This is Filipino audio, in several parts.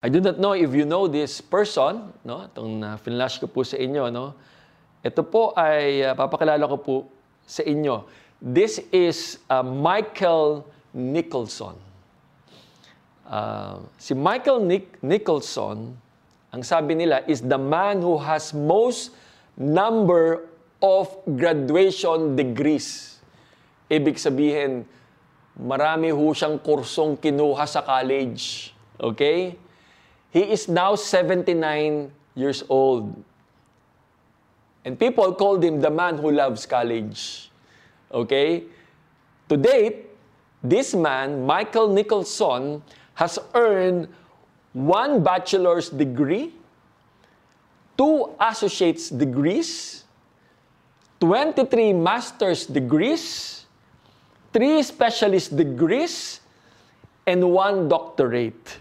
I do not know if you know this person, no? Itong uh, finlash ko po sa inyo, no? Ito po ay uh, papakilala ko po sa inyo. This is uh, Michael Nicholson. Uh, si Michael Nick Nicholson, ang sabi nila, is the man who has most number of graduation degrees. Ibig sabihin, marami ho siyang kursong kinuha sa college. Okay? He is now 79 years old. And people called him the man who loves college. Okay? To date, this man, Michael Nicholson, has earned one bachelor's degree, two associate's degrees, 23 master's degrees, three specialist degrees, and one doctorate.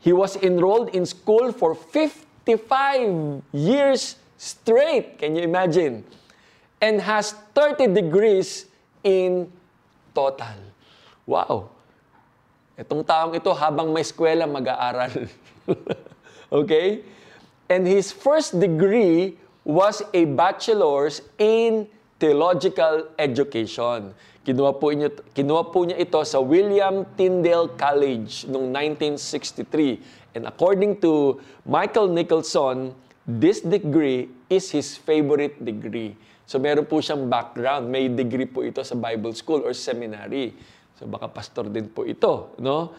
He was enrolled in school for 55 years straight. Can you imagine? And has 30 degrees in total. Wow. Itong taong ito, habang may eskwela, mag-aaral. okay? And his first degree was a bachelor's in theological education. Kinuha po, inyo, kinuha po niya ito sa William Tyndale College noong 1963. And according to Michael Nicholson, this degree is his favorite degree. So meron po siyang background. May degree po ito sa Bible School or seminary. So baka pastor din po ito. No?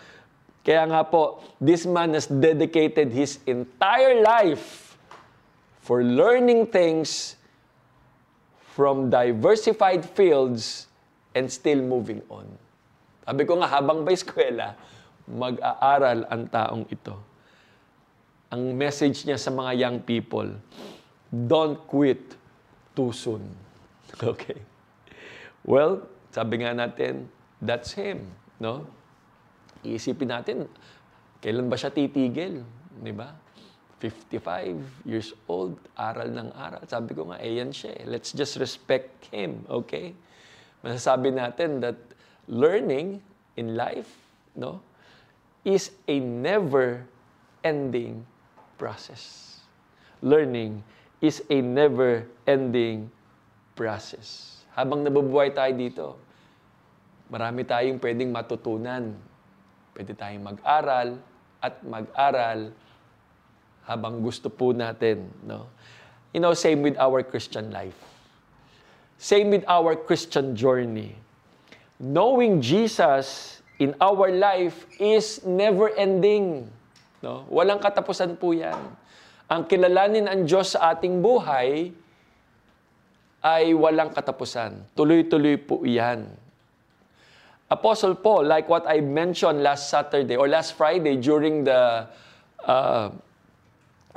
Kaya nga po, this man has dedicated his entire life for learning things from diversified fields and still moving on. Sabi ko nga, habang ba eskwela, mag-aaral ang taong ito. Ang message niya sa mga young people, don't quit too soon. Okay? Well, sabi nga natin, that's him. No? Iisipin natin, kailan ba siya titigil? Di ba? 55 years old, aral ng aral. Sabi ko nga, eh yan siya. Eh. Let's just respect him, okay? Masasabi natin that learning in life no, is a never-ending process. Learning is a never-ending process. Habang nabubuhay tayo dito, marami tayong pwedeng matutunan. Pwede tayong mag-aral at mag-aral habang gusto po natin. No? You know, same with our Christian life. Same with our Christian journey. Knowing Jesus in our life is never ending. No? Walang katapusan po yan. Ang kilalanin ang Diyos sa ating buhay ay walang katapusan. Tuloy-tuloy po yan. Apostle Paul, like what I mentioned last Saturday or last Friday during the uh,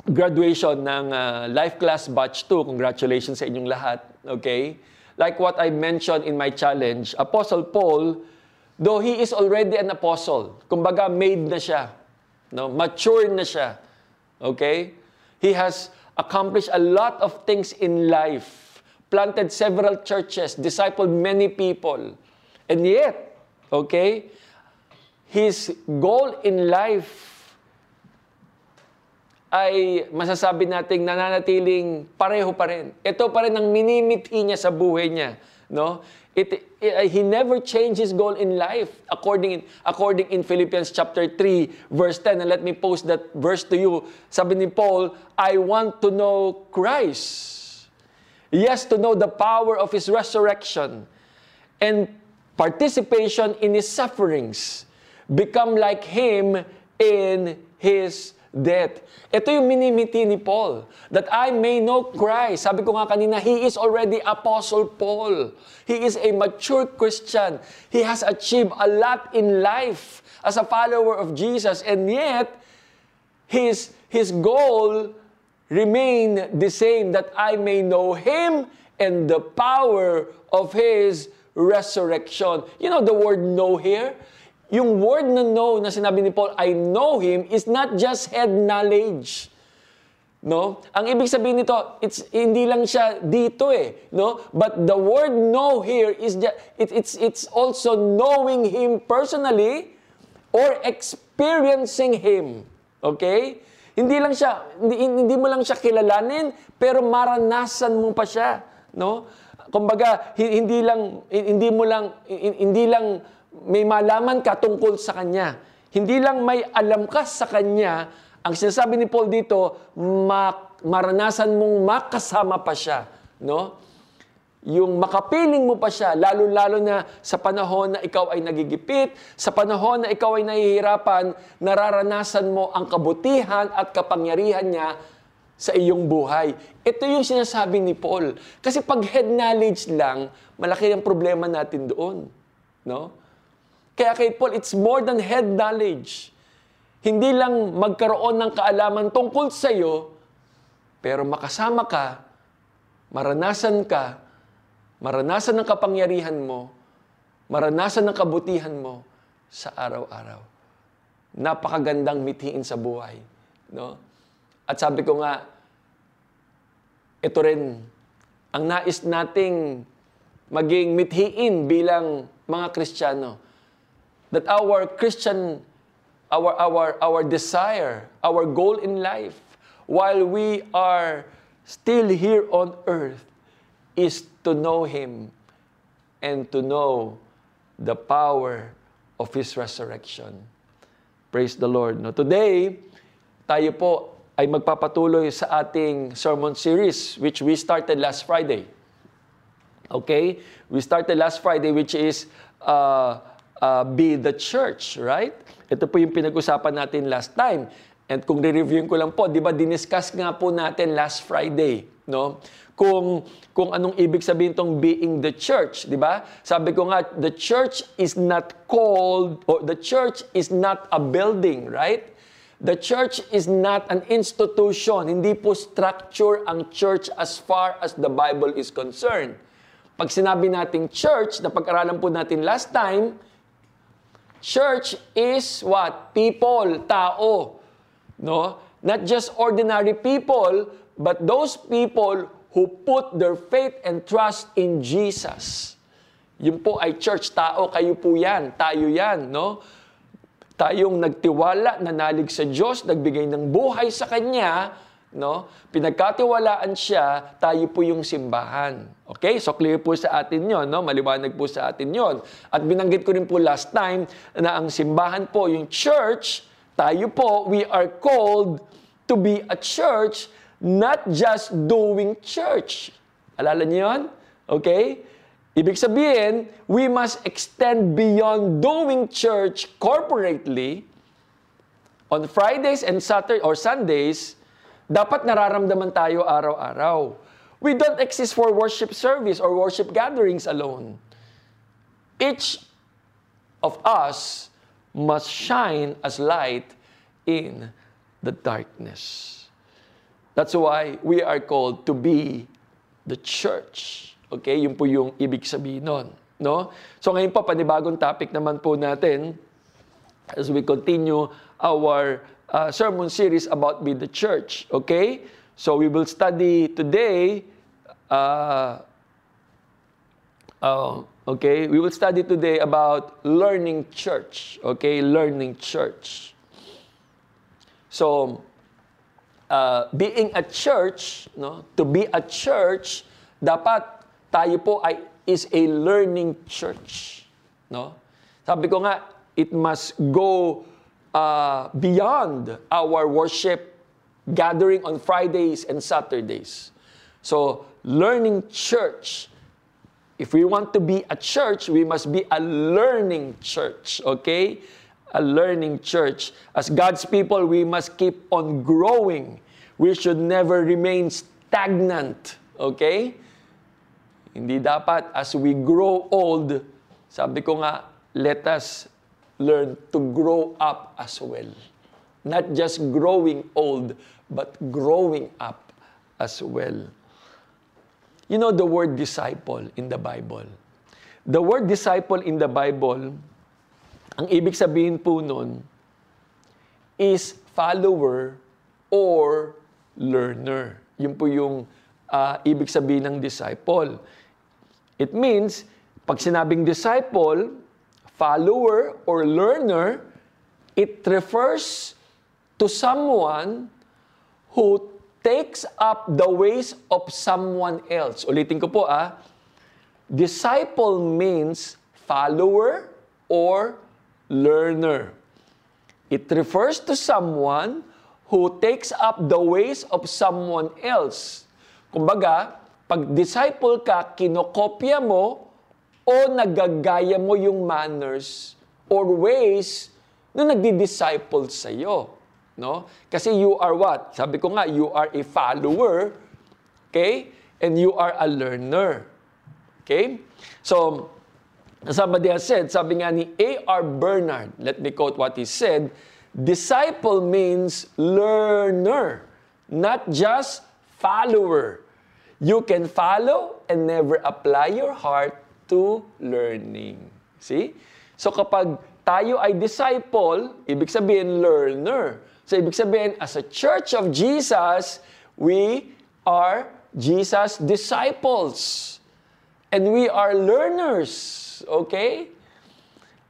graduation ng uh, Life Class Batch 2, congratulations sa inyong lahat, okay? Like what I mentioned in my challenge, Apostle Paul, though he is already an apostle, kumbaga made na siya, no? mature na siya, okay? He has accomplished a lot of things in life, planted several churches, discipled many people, and yet, okay, his goal in life ay masasabi nating nananatiling pareho pa rin. Ito pa rin ang minimithi niya sa buhay niya. No? It, it, he never changed his goal in life according, according in Philippians chapter 3 verse 10. And let me post that verse to you. Sabi ni Paul, I want to know Christ. Yes, to know the power of His resurrection and participation in His sufferings. Become like Him in His death. Ito yung minimiti ni Paul, that I may know Christ. Sabi ko nga kanina, he is already Apostle Paul. He is a mature Christian. He has achieved a lot in life as a follower of Jesus. And yet, his, his goal remain the same, that I may know Him and the power of His resurrection. You know the word know here? Yung word na know na sinabi ni Paul, I know Him, is not just head knowledge. No? Ang ibig sabihin nito, it's hindi lang siya dito eh, no? But the word know here is just, it, it's it's also knowing him personally or experiencing him. Okay? Hindi lang siya, hindi, hindi mo lang siya kilalanin, pero maranasan mo pa siya. No? Kumbaga, hindi lang, hindi mo lang, hindi lang may malaman ka tungkol sa Kanya. Hindi lang may alam ka sa Kanya, ang sinasabi ni Paul dito, maranasan mong makasama pa siya. No? yung makapiling mo pa siya, lalo-lalo na sa panahon na ikaw ay nagigipit, sa panahon na ikaw ay nahihirapan, nararanasan mo ang kabutihan at kapangyarihan niya sa iyong buhay. Ito yung sinasabi ni Paul. Kasi pag head knowledge lang, malaki ang problema natin doon. No? Kaya kay Paul, it's more than head knowledge. Hindi lang magkaroon ng kaalaman tungkol sa iyo, pero makasama ka, maranasan ka, maranasan ng kapangyarihan mo, maranasan ng kabutihan mo sa araw-araw. Napakagandang mithiin sa buhay. No? At sabi ko nga, ito rin, ang nais nating maging mithiin bilang mga Kristiyano. That our Christian, our, our, our desire, our goal in life, while we are still here on earth, is to know Him and to know the power of His resurrection. Praise the Lord. No, today, tayo po ay magpapatuloy sa ating sermon series which we started last Friday. Okay? We started last Friday which is uh, uh, Be the Church, right? Ito po yung pinag-usapan natin last time. And kung re-reviewin ko lang po, di ba, diniscuss nga po natin last Friday, no? kung kung anong ibig sabihin tong being the church, di ba? Sabi ko nga, the church is not called or the church is not a building, right? The church is not an institution. Hindi po structure ang church as far as the Bible is concerned. Pag sinabi nating church, na pag-aralan po natin last time, church is what? People, tao. No? Not just ordinary people, but those people who put their faith and trust in Jesus. Yun po ay church tao, kayo po yan, tayo yan, no? Tayong nagtiwala, nanalig sa Diyos, nagbigay ng buhay sa Kanya, no? Pinagkatiwalaan siya, tayo po yung simbahan. Okay? So clear po sa atin 'yon, no? Maliwanag po sa atin 'yon. At binanggit ko rin po last time na ang simbahan po, yung church, tayo po, we are called to be a church not just doing church. Alala niyo yun? Okay? Ibig sabihin, we must extend beyond doing church corporately on Fridays and Saturday or Sundays, dapat nararamdaman tayo araw-araw. We don't exist for worship service or worship gatherings alone. Each of us must shine as light in the darkness. That's why we are called to be the church. Okay? Yun po yung ibig sabihin nun. No? So ngayon po, panibagong topic naman po natin as we continue our uh, sermon series about be the church. Okay? So we will study today uh, uh, okay, we will study today about learning church. Okay, learning church. So, uh, being a church, no, to be a church, dapat tayo po ay is a learning church, no? Sabi ko nga, it must go uh, beyond our worship gathering on Fridays and Saturdays. So, learning church. If we want to be a church, we must be a learning church, okay? A learning church. As God's people, we must keep on growing We should never remain stagnant. Okay? Hindi dapat as we grow old, sabi ko nga, let us learn to grow up as well. Not just growing old, but growing up as well. You know the word disciple in the Bible. The word disciple in the Bible, ang ibig sabihin po nun, is follower or learner. Yun po yung uh, ibig sabihin ng disciple. It means, pag sinabing disciple, follower, or learner, it refers to someone who takes up the ways of someone else. Ulitin ko po ah. Disciple means follower or learner. It refers to someone who takes up the ways of someone else. Kumbaga, pag disciple ka, kinokopya mo o nagagaya mo yung manners or ways na nagdi-disciple sa iyo. No? Kasi you are what? Sabi ko nga, you are a follower, okay? And you are a learner. Okay? So, somebody has said, sabi nga ni A.R. Bernard, let me quote what he said, disciple means learner, not just follower. You can follow and never apply your heart to learning. See? So kapag tayo ay disciple, ibig sabihin learner. So ibig sabihin, as a church of Jesus, we are Jesus' disciples. And we are learners. Okay?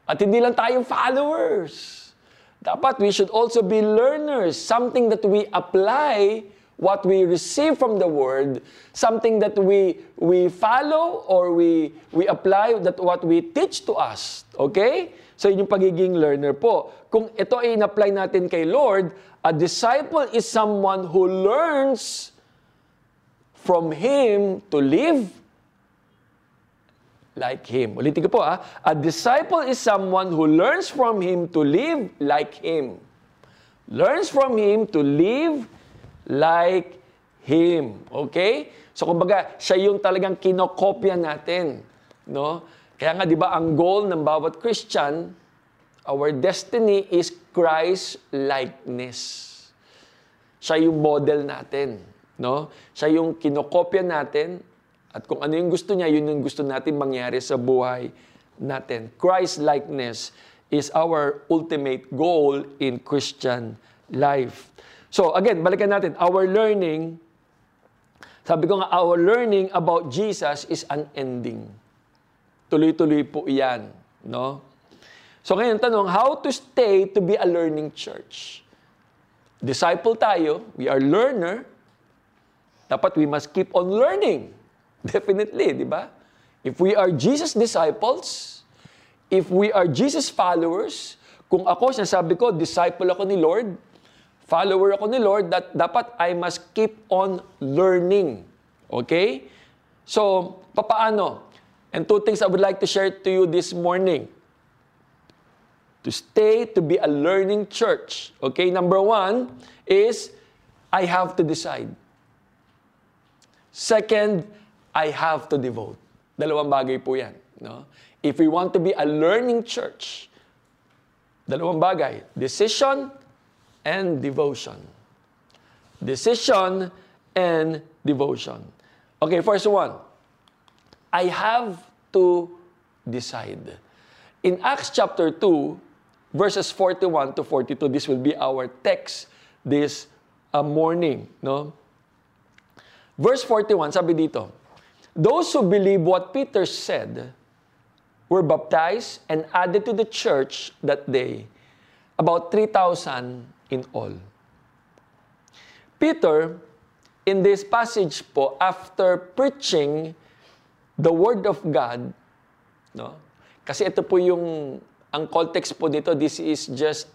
At hindi lang tayo followers. Dapat we should also be learners. Something that we apply what we receive from the word, something that we we follow or we we apply that what we teach to us. Okay? So yun yung pagiging learner po. Kung ito ay in-apply natin kay Lord, a disciple is someone who learns from Him to live like Him. Ulitin ko po ah. A disciple is someone who learns from Him to live like Him. Learns from Him to live like Him. Okay? So kumbaga, siya yung talagang kinokopya natin. No? Kaya nga, di ba, ang goal ng bawat Christian, our destiny is Christ-likeness. Siya yung model natin. No? Siya yung kinokopya natin. At kung ano yung gusto niya, yun yung gusto natin mangyari sa buhay natin. Christ-likeness is our ultimate goal in Christian life. So again, balikan natin. Our learning, sabi ko nga, our learning about Jesus is unending. Tuloy-tuloy po iyan. No? So ngayon, tanong, how to stay to be a learning church? Disciple tayo, we are learner, dapat we must keep on learning. Definitely, di ba? If we are Jesus disciples, if we are Jesus followers, kung ako, sinasabi ko, disciple ako ni Lord, follower ako ni Lord, that dapat I must keep on learning. Okay? So, papaano? And two things I would like to share to you this morning. To stay to be a learning church. Okay? Number one is, I have to decide. Second, I have to devote. Dalawang bagay po yan. No? If we want to be a learning church, dalawang bagay. Decision and devotion. Decision and devotion. Okay, first one. I have to decide. In Acts chapter 2, verses 41 to 42, this will be our text this uh, morning. No? Verse 41, sabi dito, Those who believe what Peter said were baptized and added to the church that day, about 3,000 in all. Peter, in this passage po, after preaching the Word of God, no? kasi ito po yung, ang context po dito, this is just,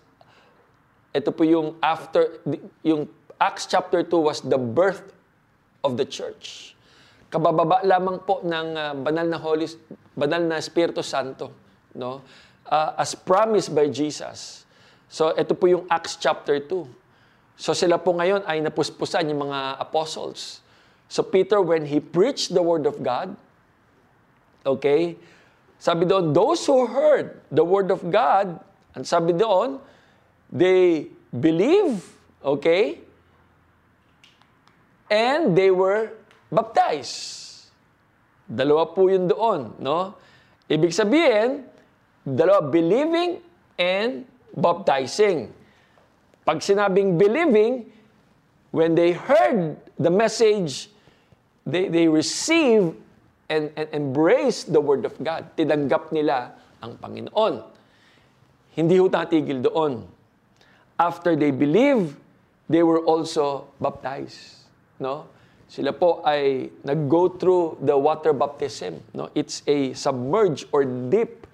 ito po yung after, yung Acts chapter 2 was the birth of the church. Kabababa lamang po ng uh, banal na Holy banal na Espiritu Santo, no? Uh, as promised by Jesus. So ito po yung Acts chapter 2. So sila po ngayon ay napuspusan yung mga apostles. So Peter when he preached the word of God, okay? Sabi doon, those who heard the word of God, and sabi doon, they believe, okay? And they were baptized. Dalawa po yun doon, no? Ibig sabihin, dalawa, believing and baptizing. Pag sinabing believing, when they heard the message, they, they receive and, and embrace the Word of God. Tinanggap nila ang Panginoon. Hindi ho tatigil doon. after they believe, they were also baptized. No? Sila po ay nag-go through the water baptism. No? It's a submerged or deep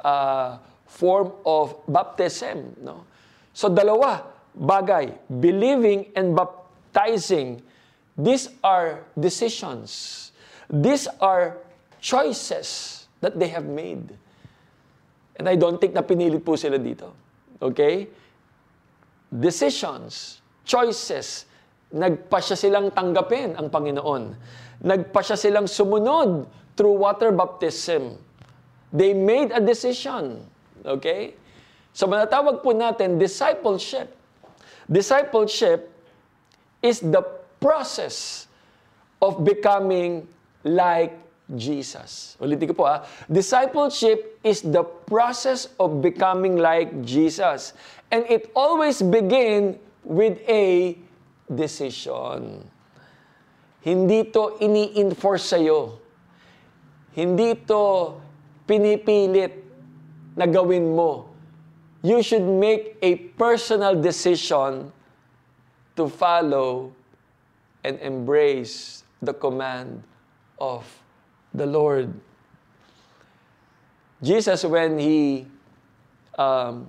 uh, form of baptism. No? So dalawa, bagay, believing and baptizing, these are decisions. These are choices that they have made. And I don't think na pinilit po sila dito. Okay? Decisions, choices, nagpasya silang tanggapin ang Panginoon. Nagpasya silang sumunod through water baptism. They made a decision. Okay? So manatawag po natin discipleship. Discipleship is the process of becoming like Jesus. Ulitin ko po ah. Discipleship is the process of becoming like Jesus. And it always begin with a decision. Hindi to ini-enforce sa'yo. Hindi to pinipilit na gawin mo. You should make a personal decision to follow and embrace the command of the Lord. Jesus, when he um,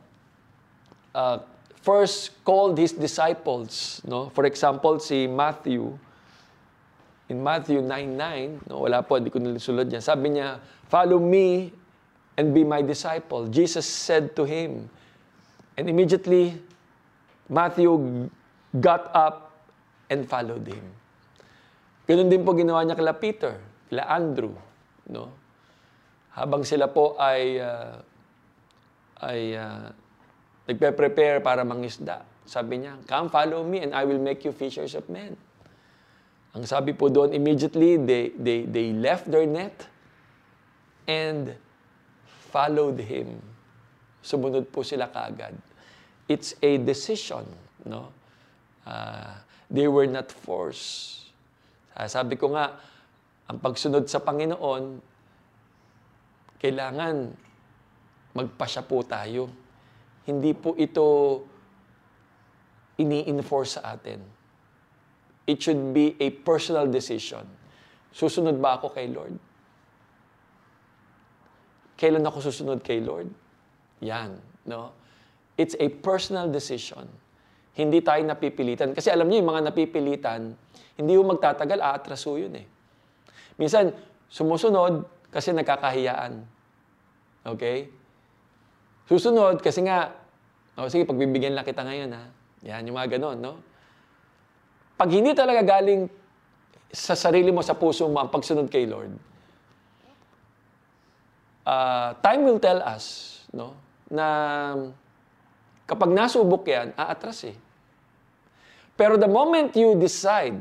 uh, first called his disciples, no? For example, si Matthew, in Matthew 9.9, no? wala po, hindi ko nilisulod yan. Sabi niya, follow me and be my disciple. Jesus said to him, and immediately, Matthew got up and followed him. Ganun din po ginawa niya kila Peter, kila Andrew, no? Habang sila po ay uh, ay uh, nagpe-prepare para mangisda. Sabi niya, come follow me and I will make you fishers of men. Ang sabi po doon, immediately they, they, they left their net and followed him. Sumunod po sila kaagad. It's a decision, no? Uh, they were not forced. Uh, sabi ko nga, ang pagsunod sa Panginoon, kailangan magpasya po tayo hindi po ito ini-enforce sa atin. It should be a personal decision. Susunod ba ako kay Lord? Kailan ako susunod kay Lord? Yan, no? It's a personal decision. Hindi tayo napipilitan. Kasi alam niyo, yung mga napipilitan, hindi yung magtatagal, aatraso yun eh. Minsan, sumusunod kasi nagkakahiyaan. Okay? Susunod, kasi nga, oh, sige, pagbibigyan lang kita ngayon, ha? Yan, yung mga ganon, no? Pag hindi talaga galing sa sarili mo, sa puso mo, ang pagsunod kay Lord, uh, time will tell us, no? Na kapag nasubok yan, aatras eh. Pero the moment you decide,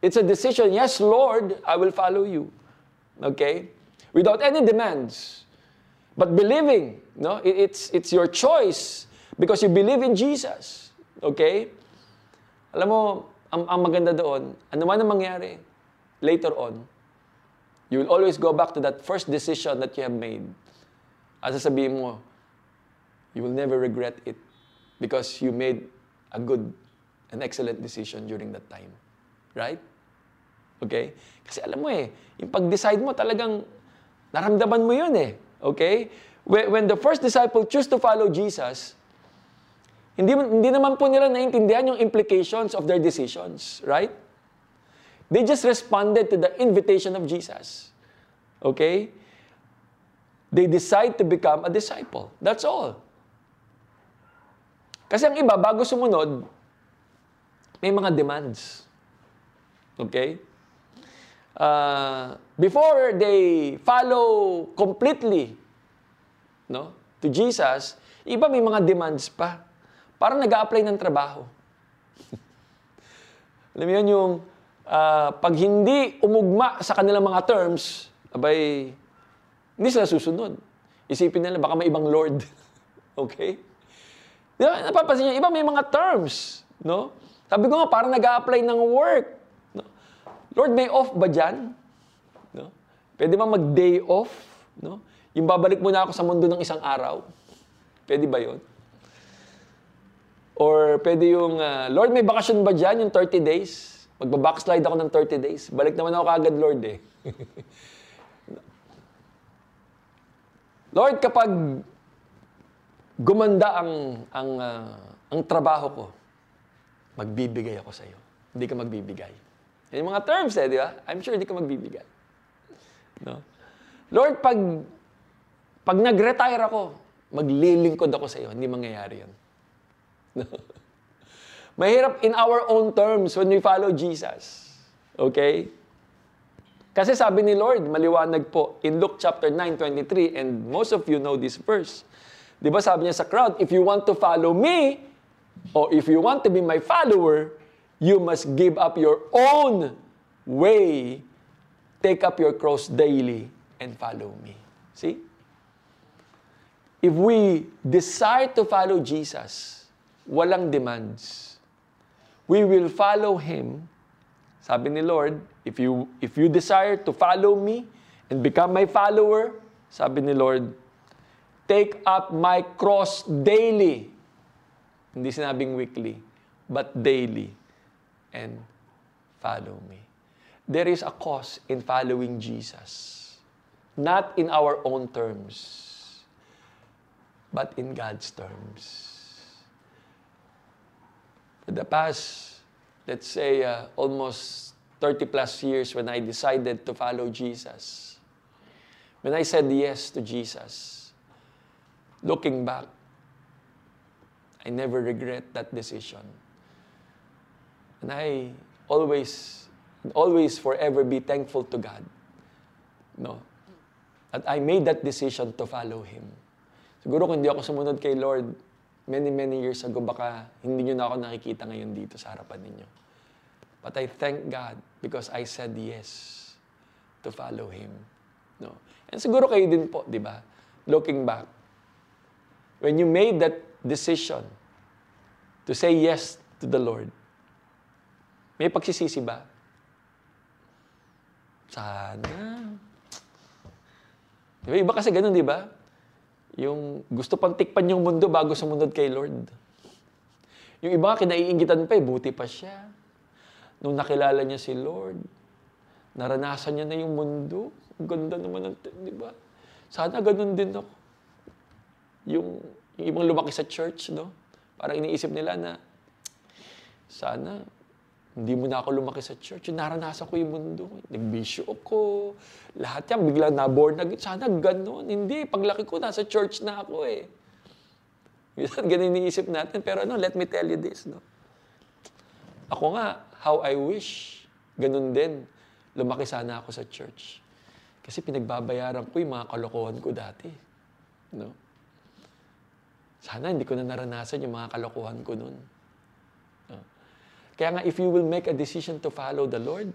it's a decision, yes, Lord, I will follow you. Okay? Without any demands. But believing, no? It's, it's your choice because you believe in Jesus. Okay? Alam mo, ang, ang maganda doon, ano man ang mangyari, later on, you will always go back to that first decision that you have made. At sasabihin mo, you will never regret it because you made a good, an excellent decision during that time. Right? Okay? Kasi alam mo eh, yung pag-decide mo talagang naramdaman mo yun eh. Okay? When the first disciple choose to follow Jesus, hindi, hindi naman po nila naintindihan yung implications of their decisions, right? They just responded to the invitation of Jesus. Okay? They decide to become a disciple. That's all. Kasi ang iba, bago sumunod, may mga demands. Okay? uh, before they follow completely no, to Jesus, iba may mga demands pa. Parang nag apply ng trabaho. Alam mo yun, yung uh, pag hindi umugma sa kanilang mga terms, abay, hindi sila susunod. Isipin nila, baka may ibang Lord. okay? Di ba, napapansin niyo, iba may mga terms. No? Sabi ko nga, parang nag apply ng work. Lord, may off ba dyan? No? Pwede ba mag-day off? No? Yung babalik muna ako sa mundo ng isang araw? Pwede ba yon? Or pwede yung, ah, Lord, may bakasyon ba dyan, yung 30 days? Magbabackslide ako ng 30 days. Balik naman ako kagad, Lord eh. Lord, kapag gumanda ang ang ah, ang trabaho ko, magbibigay ako sa iyo. Hindi ka magbibigay. Yan yung mga terms eh, di ba? I'm sure hindi ka magbibigay. No? Lord, pag pag nag-retire ako, maglilingkod ako sa iyo. Hindi mangyayari yan. No? Mahirap in our own terms when we follow Jesus. Okay? Kasi sabi ni Lord, maliwanag po, in Luke chapter 9, 23, and most of you know this verse. Di ba sabi niya sa crowd, if you want to follow me, or if you want to be my follower, you must give up your own way, take up your cross daily, and follow me. See? If we decide to follow Jesus, walang demands. We will follow Him sabi ni Lord, if you, if you desire to follow me and become my follower, sabi ni Lord, take up my cross daily. Hindi sinabing weekly, but daily. And follow me. There is a cost in following Jesus. Not in our own terms, but in God's terms. The past let's say, uh, almost 30 plus years when I decided to follow Jesus. When I said yes to Jesus, looking back, I never regret that decision. And I always, always forever be thankful to God. No? That I made that decision to follow Him. Siguro kung hindi ako sumunod kay Lord, many, many years ago, baka hindi nyo na ako nakikita ngayon dito sa harapan ninyo. But I thank God because I said yes to follow Him. No? And siguro kayo din po, di ba? Looking back, when you made that decision to say yes to the Lord, may pagsisisi ba? Sana. Di ba? Iba kasi ganun, di ba? Yung gusto pang tikpan yung mundo bago sumunod kay Lord. Yung iba kinaiingitan pa eh, buti pa siya. Nung nakilala niya si Lord, naranasan niya na yung mundo. Ang ganda naman ng, di ba? Sana ganun din ako. Yung, yung ibang lumaki sa church, no? Parang iniisip nila na, sana, hindi mo na ako lumaki sa church. Naranasan ko yung mundo. Nagbisyo ako. Lahat yan, biglang na-board na. Sana ganun. Hindi, paglaki ko, nasa church na ako eh. Ganun iniisip natin. Pero ano, let me tell you this, no? Ako nga, how I wish, ganun din, lumaki sana ako sa church. Kasi pinagbabayaran ko yung mga kalokohan ko dati. No? Sana hindi ko na naranasan yung mga kalokohan ko noon. Kaya nga, if you will make a decision to follow the Lord,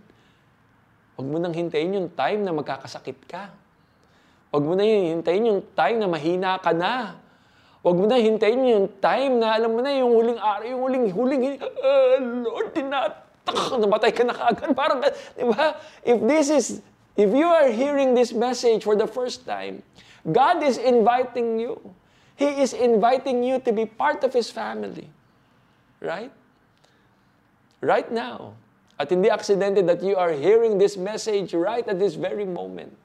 huwag mo nang hintayin yung time na magkakasakit ka. Huwag mo nang hintayin yung time na mahina ka na. Huwag mo na hintayin yung time na, alam mo na, yung huling araw, yung huling, huling, uh, Lord, tinatak, namatay ka na kaagad. Parang, di ba? If this is, if you are hearing this message for the first time, God is inviting you. He is inviting you to be part of His family. Right? Right now. At hindi aksidente that you are hearing this message right at this very moment.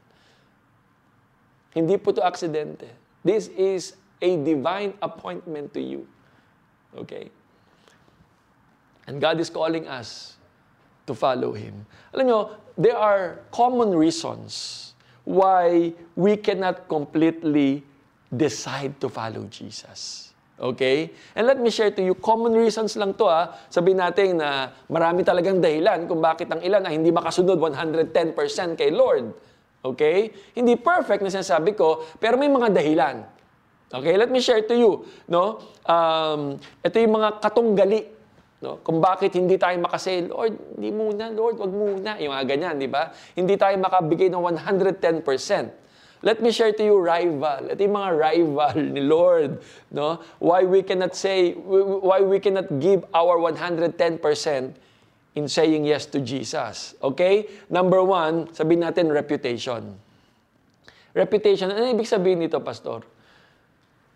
Hindi po to aksidente. This is a divine appointment to you. Okay? And God is calling us to follow Him. Alam nyo, there are common reasons why we cannot completely decide to follow Jesus. Okay? And let me share to you, common reasons lang to ah. Sabihin natin na marami talagang dahilan kung bakit ang ilan ay hindi makasunod 110% kay Lord. Okay? Hindi perfect na sinasabi ko, pero may mga dahilan. Okay, let me share to you, no? Um, ito yung mga katunggali, no? Kung bakit hindi tayo makasay, Lord, hindi muna, Lord, wag muna. Yung mga ganyan, di ba? Hindi tayo makabigay ng 110%. Let me share to you rival. Ito yung mga rival ni Lord, no? Why we cannot say, why we cannot give our 110% in saying yes to Jesus. Okay? Number one, sabihin natin reputation. Reputation, ano ibig sabihin nito, Pastor?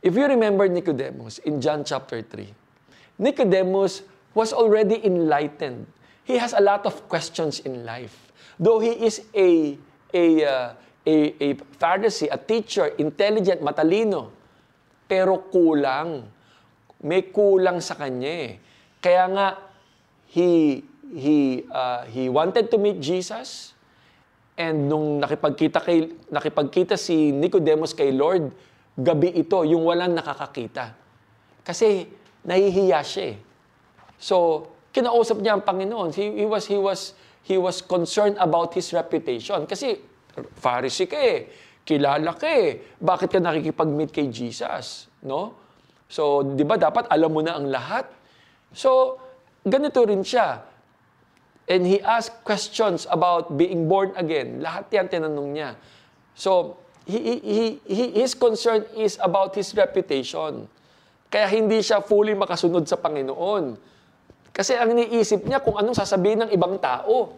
If you remember Nicodemus in John chapter 3, Nicodemus was already enlightened. He has a lot of questions in life. Though he is a a uh, a, a Pharisee, a teacher, intelligent, matalino, pero kulang. May kulang sa kanya eh. Kaya nga he he uh, he wanted to meet Jesus and nung nakipagkita kay nakipagkita si Nicodemus kay Lord, gabi ito, yung walang nakakakita. Kasi nahihiya siya eh. So, kinausap niya ang Panginoon. He, he was he was he was concerned about his reputation kasi Pharisee ka eh, kilala ka eh. Bakit ka nakikipag-meet kay Jesus, no? So, 'di ba dapat alam mo na ang lahat? So, ganito rin siya. And he asked questions about being born again. Lahat 'yan tinanong niya. So, he, he, he, his concern is about his reputation. Kaya hindi siya fully makasunod sa Panginoon. Kasi ang iniisip niya kung anong sasabihin ng ibang tao.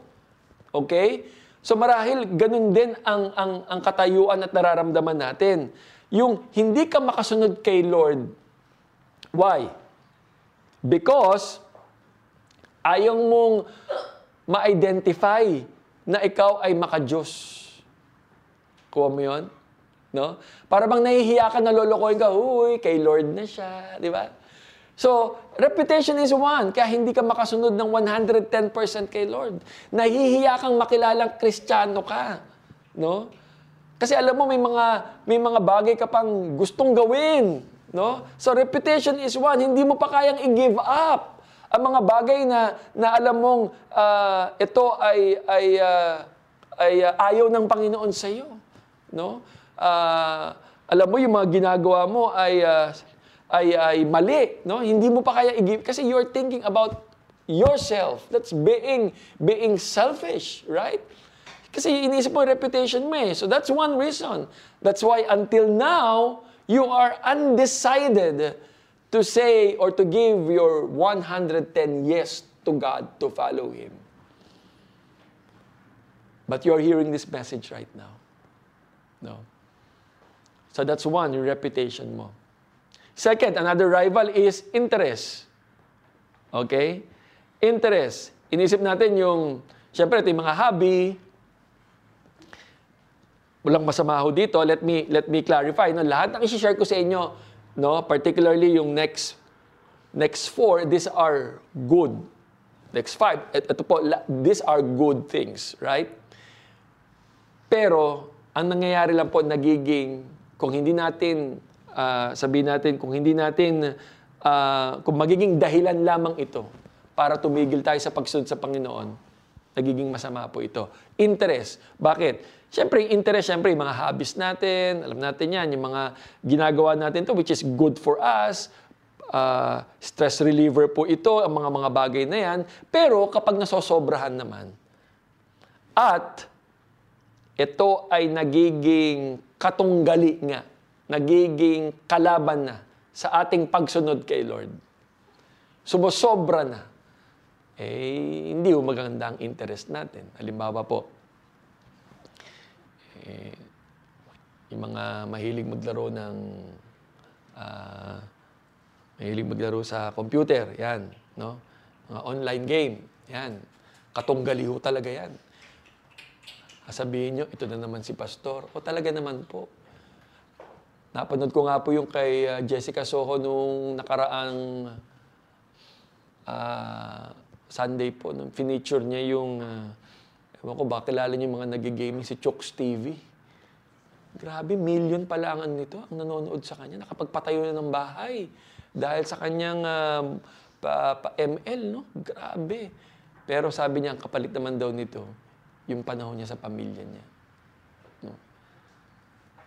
Okay? So marahil ganun din ang, ang, ang katayuan at nararamdaman natin. Yung hindi ka makasunod kay Lord. Why? Because ayaw mong ma-identify na ikaw ay makajos. Kuha mo yun? No? Para bang nahihiya ka, nalolokohin ka, uy, kay Lord na siya. Di ba? So, reputation is one, kaya hindi ka makasunod ng 110% kay Lord. Nahihiya kang makilalang kristyano ka. No? Kasi alam mo, may mga, may mga bagay ka pang gustong gawin. No? So, reputation is one, hindi mo pa kayang i-give up ang mga bagay na, na alam mong uh, ito ay, ay, uh, ay uh, ayaw ng Panginoon sa iyo. No? Uh, alam mo, yung mga ginagawa mo ay uh, ay, ay mali. No? Hindi mo pa kaya i-give. Kasi you're thinking about yourself. That's being, being selfish, right? Kasi iniisip mo yung reputation mo eh. So that's one reason. That's why until now, you are undecided to say or to give your 110 yes to God to follow Him. But you're hearing this message right now. No? So that's one, your reputation mo. Second, another rival is interest. Okay? Interest. Inisip natin yung, syempre, ito yung mga hobby. Walang masama ho dito. Let me, let me clarify. No? Lahat ng isi-share ko sa inyo, no? particularly yung next, next four, these are good. Next five, ito po, these are good things, right? Pero, ang nangyayari lang po, nagiging, kung hindi natin uh, sabihin natin, kung hindi natin, uh, kung magiging dahilan lamang ito para tumigil tayo sa pagsunod sa Panginoon, nagiging masama po ito. Interest. Bakit? Siyempre, interest, siyempre, yung mga hobbies natin, alam natin yan, yung mga ginagawa natin to which is good for us, uh, stress reliever po ito, ang mga mga bagay na yan. Pero kapag nasosobrahan naman, at ito ay nagiging katunggali nga nagiging kalaban na sa ating pagsunod kay Lord. Sumusobra na. Eh, hindi mo maganda ang interest natin. Halimbawa po, eh, yung mga mahilig maglaro ng uh, mahilig maglaro sa computer, yan, no? Mga online game, yan. Katunggaliho talaga yan. Sabihin nyo, ito na naman si pastor. O talaga naman po. Napanood ko nga po yung kay uh, Jessica Soho nung nakaraang uh, Sunday po. Nung finiture niya yung, uh, ewan ko ba, kilala niyo mga nagigaming si Chooks TV. Grabe, million pa lang nito ang nanonood sa kanya. Nakapagpatayo na ng bahay dahil sa kanyang uh, pa, pa ML, no? Grabe. Pero sabi niya, ang kapalit naman daw nito, yung panahon niya sa pamilya niya.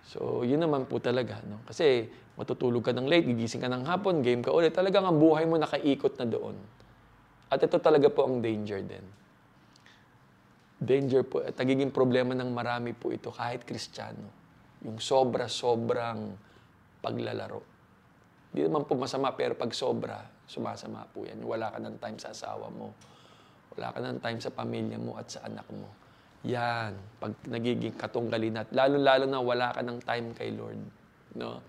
So, yun naman po talaga. No? Kasi matutulog ka ng late, gigising ka ng hapon, game ka ulit. Talagang ang buhay mo nakaikot na doon. At ito talaga po ang danger din. Danger po, at nagiging problema ng marami po ito, kahit kristyano. Yung sobra-sobrang paglalaro. Hindi naman po masama, pero pag sobra, sumasama po yan. Wala ka ng time sa asawa mo. Wala ka ng time sa pamilya mo at sa anak mo. Yan, pag nagiging katunggalin at lalo-lalo na wala ka ng time kay Lord. No?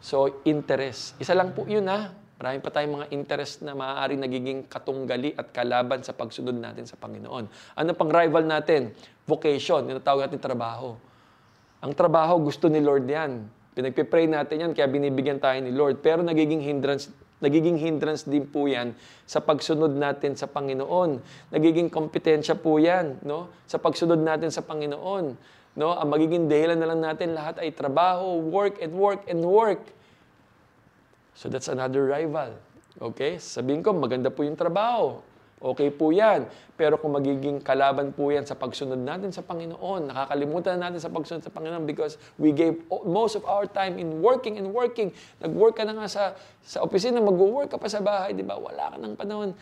So, interest. Isa lang po yun ha. Marami pa tayong mga interest na maaaring nagiging katunggali at kalaban sa pagsunod natin sa Panginoon. Ano pang rival natin? Vocation, yung tawag natin trabaho. Ang trabaho, gusto ni Lord yan. Pinagpipray natin yan, kaya binibigyan tayo ni Lord. Pero nagiging hindrance, nagiging hindrance din po yan sa pagsunod natin sa Panginoon. Nagiging kompetensya po yan no? sa pagsunod natin sa Panginoon. No? Ang magiging dahilan na lang natin lahat ay trabaho, work and work and work. So that's another rival. Okay? Sabihin ko, maganda po yung trabaho. Okay po yan. Pero kung magiging kalaban po yan sa pagsunod natin sa Panginoon, nakakalimutan natin sa pagsunod sa Panginoon because we gave most of our time in working and working. Nag-work ka na nga sa, sa opisina, mag-work ka pa sa bahay, di ba? Wala ka ng panahon.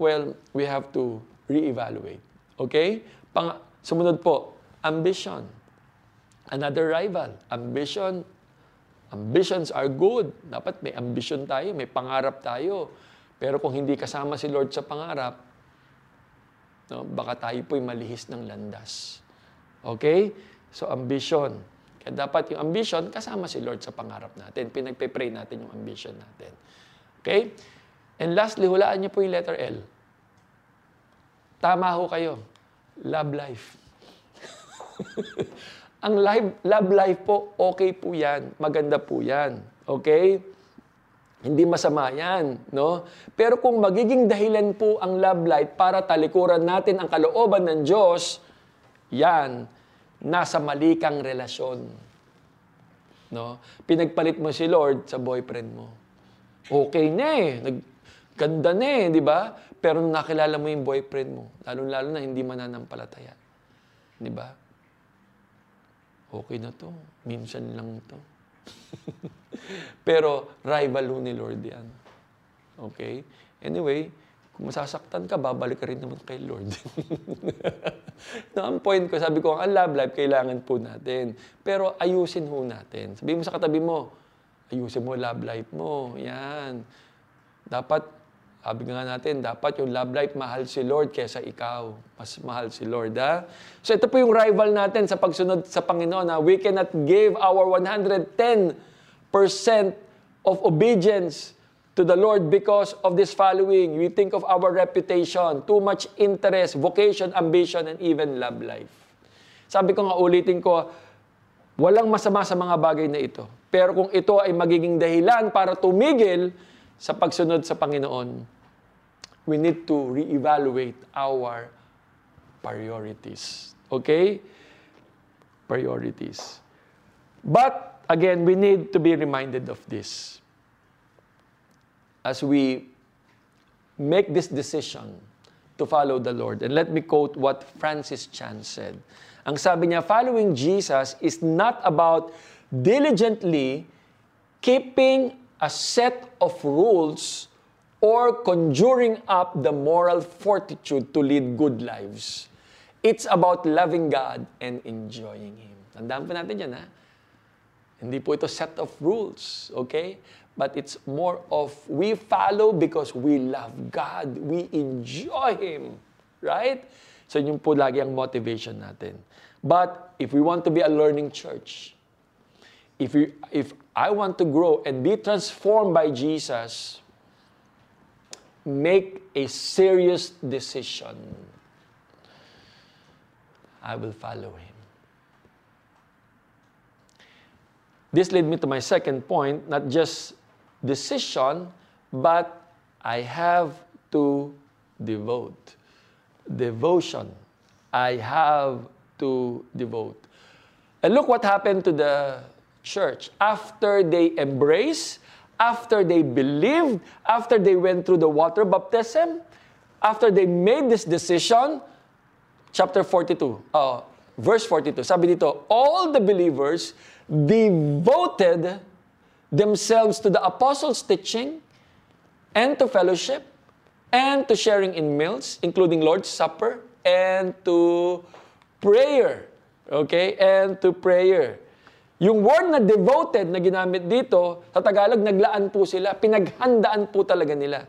Well, we have to re-evaluate. Okay? Pang, sumunod po, ambition. Another rival. Ambition. Ambitions are good. Dapat may ambition tayo, may pangarap tayo. Pero kung hindi kasama si Lord sa pangarap, no, baka tayo po'y malihis ng landas. Okay? So, ambition. Kaya dapat yung ambition, kasama si Lord sa pangarap natin. Pinagpe-pray natin yung ambition natin. Okay? And lastly, hulaan niyo po yung letter L. Tama ho kayo. Love life. Ang life, love life po, okay po yan. Maganda po yan. Okay? Hindi masama yan, no? Pero kung magiging dahilan po ang love life para talikuran natin ang kalooban ng Diyos, yan, nasa mali kang relasyon. No? Pinagpalit mo si Lord sa boyfriend mo. Okay na eh. Nag, ganda na eh, di ba? Pero nung nakilala mo yung boyfriend mo, lalo-lalo na hindi mananampalataya. Di ba? Okay na to. Minsan lang to. Pero rival ho ni Lord yan. Okay? Anyway, kung masasaktan ka, babalik ka rin naman kay Lord. no, ang point ko, sabi ko, ang love life, kailangan po natin. Pero ayusin ho natin. Sabi mo sa katabi mo, ayusin mo love life mo. Yan. Dapat, sabi nga natin, dapat yung love life, mahal si Lord kesa ikaw. Mas mahal si Lord, ha? So ito po yung rival natin sa pagsunod sa Panginoon, ha? We cannot give our 110% of obedience to the Lord because of this following. We think of our reputation, too much interest, vocation, ambition, and even love life. Sabi ko nga, ulitin ko, walang masama sa mga bagay na ito. Pero kung ito ay magiging dahilan para tumigil sa pagsunod sa Panginoon, we need to reevaluate our priorities. Okay? Priorities. But, again, we need to be reminded of this. As we make this decision to follow the Lord. And let me quote what Francis Chan said. Ang sabi niya, following Jesus is not about diligently keeping a set of rules or conjuring up the moral fortitude to lead good lives. It's about loving God and enjoying Him. Tandaan po natin yan, ha? Hindi po ito set of rules, okay? But it's more of we follow because we love God. We enjoy Him. Right? So yun po lagi ang motivation natin. But if we want to be a learning church, if, we, if I want to grow and be transformed by Jesus, make a serious decision. I will follow Him. This led me to my second point, not just decision, but I have to devote. Devotion. I have to devote. And look what happened to the church. After they embraced, after they believed, after they went through the water baptism, after they made this decision, chapter 42, uh, verse 42, sabi dito, all the believers devoted themselves to the apostles' teaching and to fellowship and to sharing in meals, including Lord's Supper, and to prayer. Okay? And to prayer. Yung word na devoted na ginamit dito, sa Tagalog, naglaan po sila, pinaghandaan po talaga nila.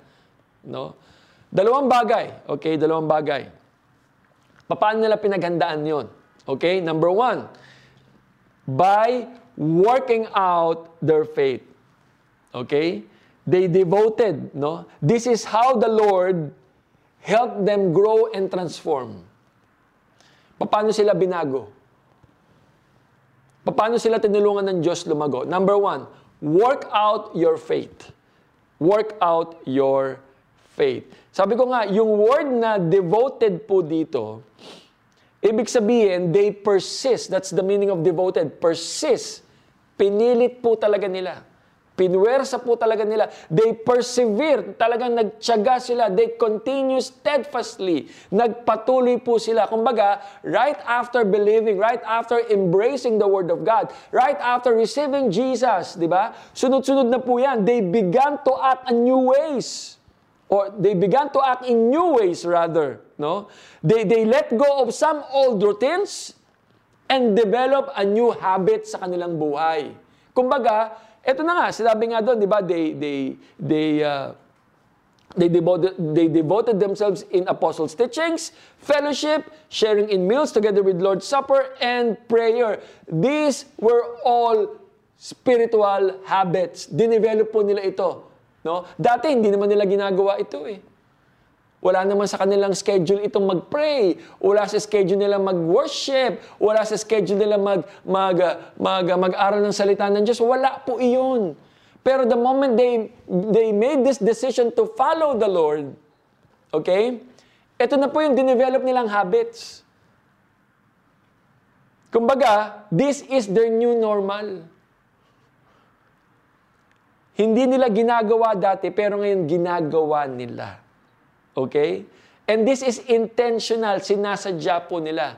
No? Dalawang bagay. Okay? Dalawang bagay. Paano nila pinaghandaan yon? Okay? Number one, by working out their faith. Okay? They devoted, no? This is how the Lord helped them grow and transform. Paano sila binago? Paano sila tinulungan ng Diyos lumago? Number one, work out your faith. Work out your faith. Sabi ko nga, yung word na devoted po dito, ibig sabihin, they persist. That's the meaning of devoted. Persist. Pinilit po talaga nila. Pinwersa po talaga nila. They persevere. Talagang nagtyaga sila. They continue steadfastly. Nagpatuloy po sila. Kumbaga, right after believing, right after embracing the Word of God, right after receiving Jesus, di ba? Sunod-sunod na po yan. They began to act in new ways. Or they began to act in new ways rather. No? They, they let go of some old routines and develop a new habit sa kanilang buhay. Kumbaga, ito na nga, sinabi nga doon, di ba, they, they, they, uh, they, devoted, they devoted themselves in apostles' teachings, fellowship, sharing in meals together with Lord's Supper, and prayer. These were all spiritual habits. Dinevelop po nila ito. No? Dati, hindi naman nila ginagawa ito eh. Wala naman sa kanilang schedule itong mag-pray. Wala sa schedule nila mag-worship. Wala sa schedule nila mag, mag, mag, mag-aral ng salita ng Diyos. Wala po iyon. Pero the moment they, they made this decision to follow the Lord, okay, ito na po yung dinevelop nilang habits. Kumbaga, this is their new normal. Hindi nila ginagawa dati, pero ngayon ginagawa nila. Okay? And this is intentional, sinasadya po nila.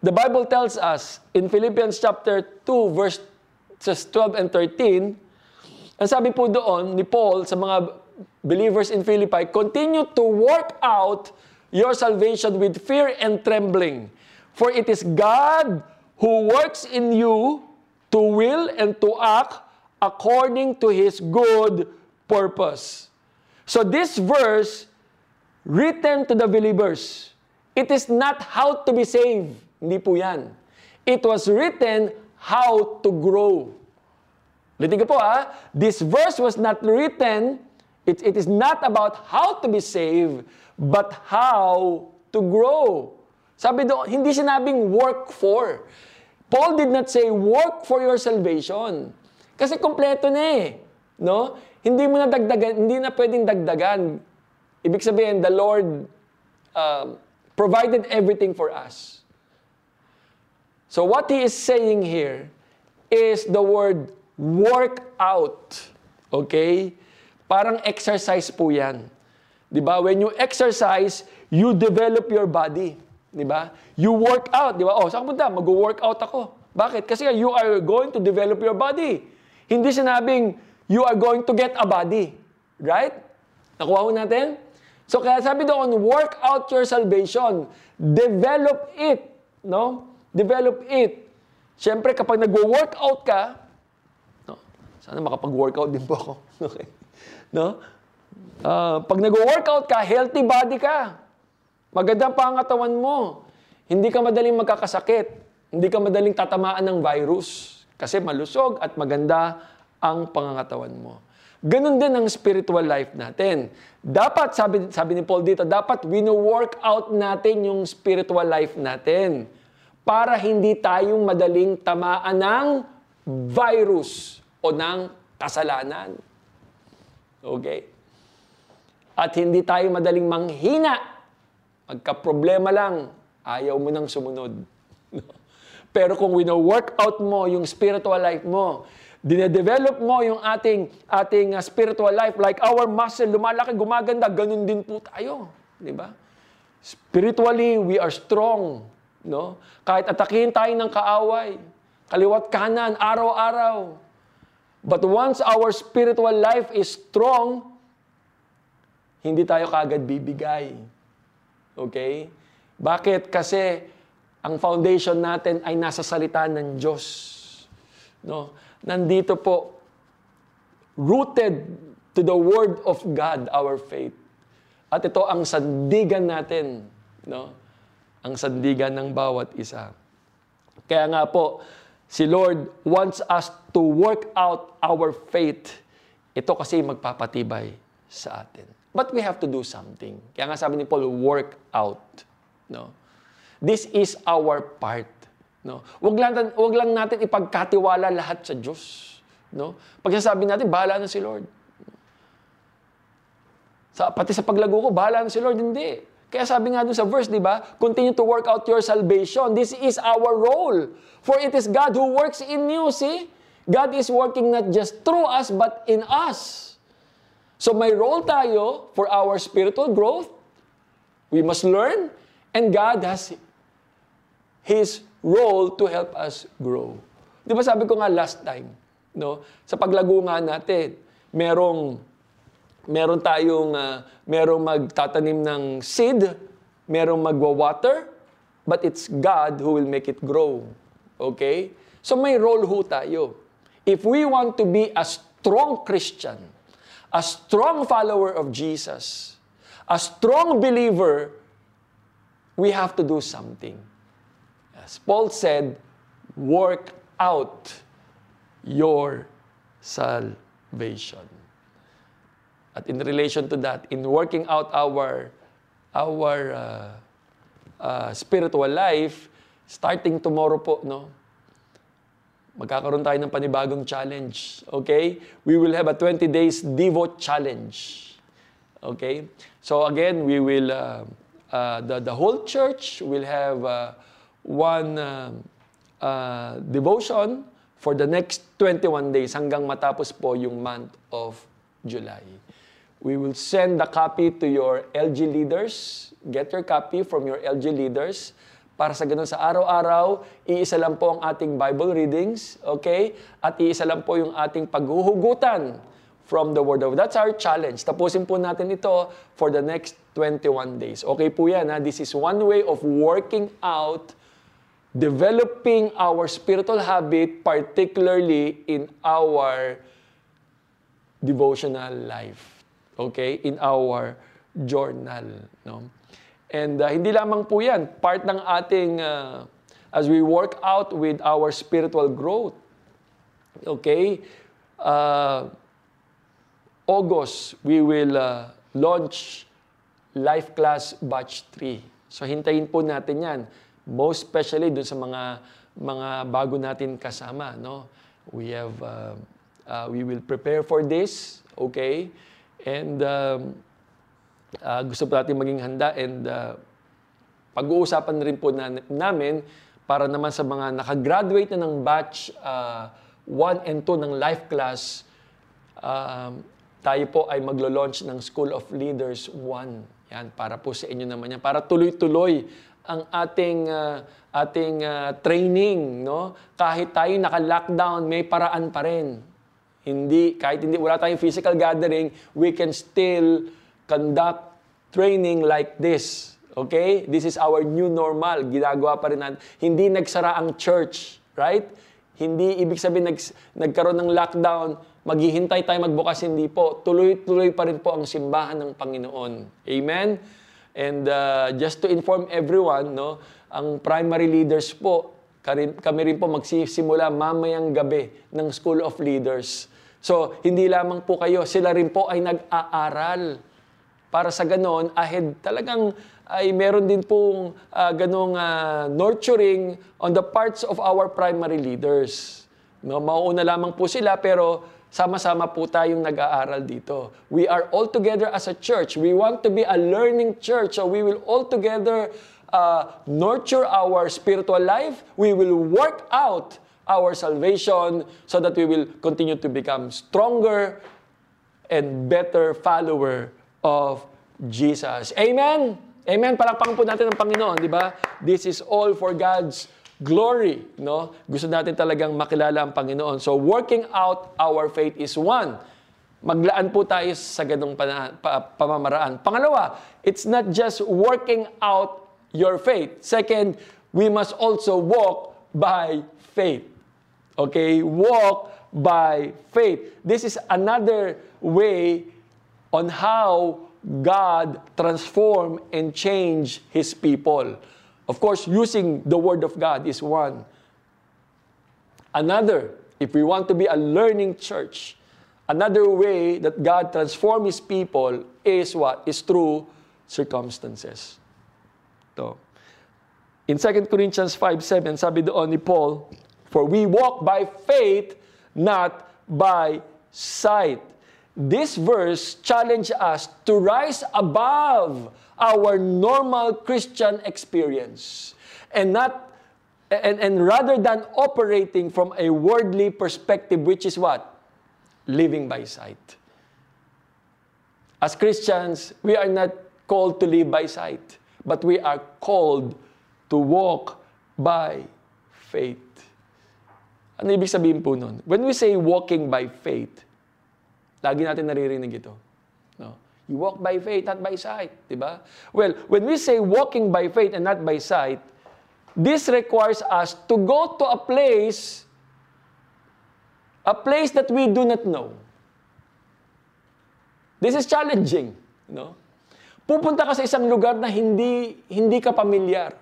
The Bible tells us in Philippians chapter 2 verse 12 and 13, ang sabi po doon ni Paul sa mga believers in Philippi, continue to work out your salvation with fear and trembling. For it is God who works in you to will and to act according to His good purpose. So this verse, written to the believers, it is not how to be saved. Hindi po yan. It was written how to grow. Litin ko po ha, this verse was not written, it, it is not about how to be saved, but how to grow. Sabi doon, hindi sinabing work for. Paul did not say work for your salvation. Kasi kompleto na eh. No? Hindi mo na dagdagan, hindi na pwedeng dagdagan. Ibig sabihin, the Lord uh, provided everything for us. So what he is saying here is the word work out. Okay? Parang exercise po yan. Di ba? When you exercise, you develop your body. Di ba? You work out. Di ba? Oh, saan punta? Mag-work out ako. Bakit? Kasi you are going to develop your body. Hindi sinabing you are going to get a body. Right? Nakuha mo natin? So kaya sabi doon, work out your salvation. Develop it. No? Develop it. Siyempre, kapag nag-workout ka, no, sana makapag-workout din po ako. okay. No? Uh, pag nag-workout ka, healthy body ka. Maganda pa ang katawan mo. Hindi ka madaling magkakasakit. Hindi ka madaling tatamaan ng virus. Kasi malusog at maganda ang pangangatawan mo. Ganon din ang spiritual life natin. Dapat, sabi, sabi ni Paul dito, dapat wino-work out natin yung spiritual life natin para hindi tayong madaling tamaan ng virus o ng kasalanan. Okay? At hindi tayo madaling manghina. Magka-problema lang, ayaw mo nang sumunod. Pero kung wino-work out mo yung spiritual life mo, dinedevelop mo yung ating ating uh, spiritual life like our muscle lumalaki gumaganda ganun din po tayo di ba spiritually we are strong No? Kahit atakihin tayo ng kaaway, kaliwat kanan, araw-araw. But once our spiritual life is strong, hindi tayo kagad bibigay. Okay? Bakit? Kasi ang foundation natin ay nasa salita ng Diyos. No? Nandito po, rooted to the Word of God, our faith. At ito ang sandigan natin. No? ang sandigan ng bawat isa. Kaya nga po, Si Lord wants us to work out our faith. Ito kasi magpapatibay sa atin. But we have to do something. Kaya nga sabi ni Paul, work out. No? This is our part. No? Wag lang, wag lang natin ipagkatiwala lahat sa Diyos. No? Pag sasabi natin, bahala na si Lord. Sa, pati sa paglago ko, bahala na si Lord. Hindi. Kaya sabi nga dun sa verse, di ba? Continue to work out your salvation. This is our role. For it is God who works in you, see? God is working not just through us, but in us. So may role tayo for our spiritual growth. We must learn. And God has His role to help us grow. Di ba sabi ko nga last time, no? Sa paglago nga natin, merong meron tayong uh, merong magtatanim ng seed, merong magwa-water, but it's God who will make it grow. Okay? So may role ho tayo. If we want to be a strong Christian, a strong follower of Jesus, a strong believer, we have to do something. As Paul said, work out your salvation. At in relation to that, in working out our, our uh, uh, spiritual life, starting tomorrow po, no? Magkakaroon tayo ng panibagong challenge. Okay? We will have a 20 days Devo challenge. Okay? So again, we will, uh, uh, the, the whole church will have uh, one uh, uh, devotion for the next 21 days hanggang matapos po yung month of July. We will send the copy to your LG leaders. Get your copy from your LG leaders. Para sa ganun, sa araw-araw, iisa lang po ang ating Bible readings, okay? At iisa lang po yung ating paghuhugutan from the Word of That's our challenge. Tapusin po natin ito for the next 21 days. Okay po yan, ha? This is one way of working out, developing our spiritual habit, particularly in our devotional life okay, in our journal. No? And uh, hindi lamang po yan, part ng ating, uh, as we work out with our spiritual growth. Okay? Uh, August, we will uh, launch Life Class Batch 3. So hintayin po natin yan. Most especially dun sa mga mga bago natin kasama, no? We have uh, uh, we will prepare for this, okay? And um, uh, gusto po natin maging handa and uh, pag-uusapan rin po na, namin para naman sa mga nakagraduate na ng batch uh, 1 and 2 ng life class, uh, tayo po ay maglo-launch ng School of Leaders 1. Yan, para po sa inyo naman yan. Para tuloy-tuloy ang ating uh, ating uh, training, no? Kahit tayo naka-lockdown, may paraan pa rin hindi, kahit hindi, wala tayong physical gathering, we can still conduct training like this. Okay? This is our new normal. Ginagawa pa rin natin. Hindi nagsara ang church. Right? Hindi ibig sabihin nag, nagkaroon ng lockdown, maghihintay tayo magbukas. Hindi po. Tuloy-tuloy pa rin po ang simbahan ng Panginoon. Amen? And uh, just to inform everyone, no, ang primary leaders po, kami rin po magsisimula mamayang gabi ng School of Leaders. So, hindi lamang po kayo, sila rin po ay nag-aaral. Para sa ganon, ahead talagang ay meron din pong uh, ganong uh, nurturing on the parts of our primary leaders. No, mauuna lamang po sila pero sama-sama po tayong nag-aaral dito. We are all together as a church. We want to be a learning church. So we will all together uh, nurture our spiritual life. We will work out our salvation so that we will continue to become stronger and better follower of Jesus. Amen? Amen. Palakpakan po natin ang Panginoon, di ba? This is all for God's glory, no? Gusto natin talagang makilala ang Panginoon. So working out our faith is one. Maglaan po tayo sa ganong pa, pa, pamamaraan. Pangalawa, it's not just working out your faith. Second, we must also walk by faith. Okay? Walk by faith. This is another way on how God transform and change His people. Of course, using the Word of God is one. Another, if we want to be a learning church, another way that God transforms His people is what? Is through circumstances. So, In 2 Corinthians 5.7, sabi doon ni Paul, For we walk by faith, not by sight. This verse challenges us to rise above our normal Christian experience and not and, and rather than operating from a worldly perspective which is what living by sight as Christians we are not called to live by sight but we are called to walk by faith ano ibig sabihin po nun? When we say walking by faith, lagi natin naririnig ito. No? You walk by faith, not by sight. Di ba? Well, when we say walking by faith and not by sight, this requires us to go to a place, a place that we do not know. This is challenging. No? Pupunta ka sa isang lugar na hindi hindi ka pamilyar.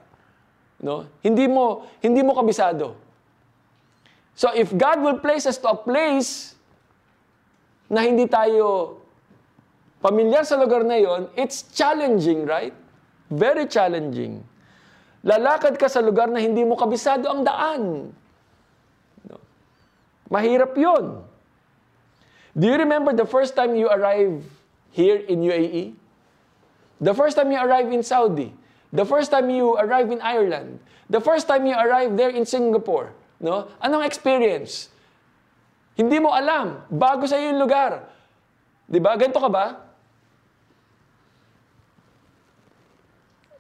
No? Hindi mo hindi mo kabisado. So if God will place us to a place na hindi tayo pamilyar sa lugar na yon, it's challenging, right? Very challenging. Lalakad ka sa lugar na hindi mo kabisado ang daan. No. Mahirap yon. Do you remember the first time you arrived here in UAE? The first time you arrived in Saudi? The first time you arrived in Ireland? The first time you arrived there in Singapore? No? Anong experience? Hindi mo alam. Bago sa iyo yung lugar. Di ba? Ganito ka ba?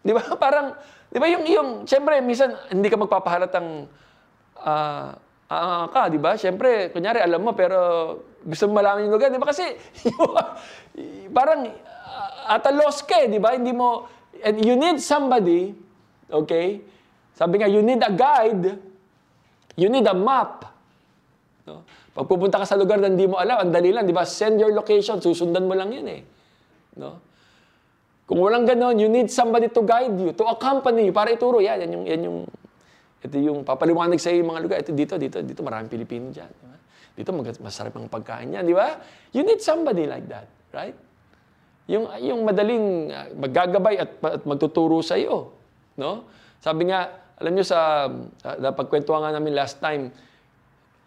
Di ba? Parang, di ba yung, yung, siyempre, minsan, hindi ka magpapahalatang uh, uh, ka, di ba? Siyempre, kunyari, alam mo, pero gusto mo malaman yung lugar. Di ba? Kasi, parang, uh, at a loss ka, eh, di ba? Hindi mo, and you need somebody, okay? Sabi nga, you need a guide You need a map. No? Pag pupunta ka sa lugar na hindi mo alam, ang dali lang, di ba? Send your location, susundan mo lang yun eh. No? Kung walang ganon, you need somebody to guide you, to accompany you, para ituro. Yan, yan yung, yan yung, ito yung papaliwanag sa iyo yung mga lugar. Ito dito, dito, dito, maraming Pilipino dyan. Di ba? Dito, masarap ang pagkain yan, di ba? You need somebody like that, right? Yung, yung madaling uh, maggagabay at, at magtuturo sa iyo. No? Sabi nga, alam nyo sa, uh, napagkwentuhan nga namin last time,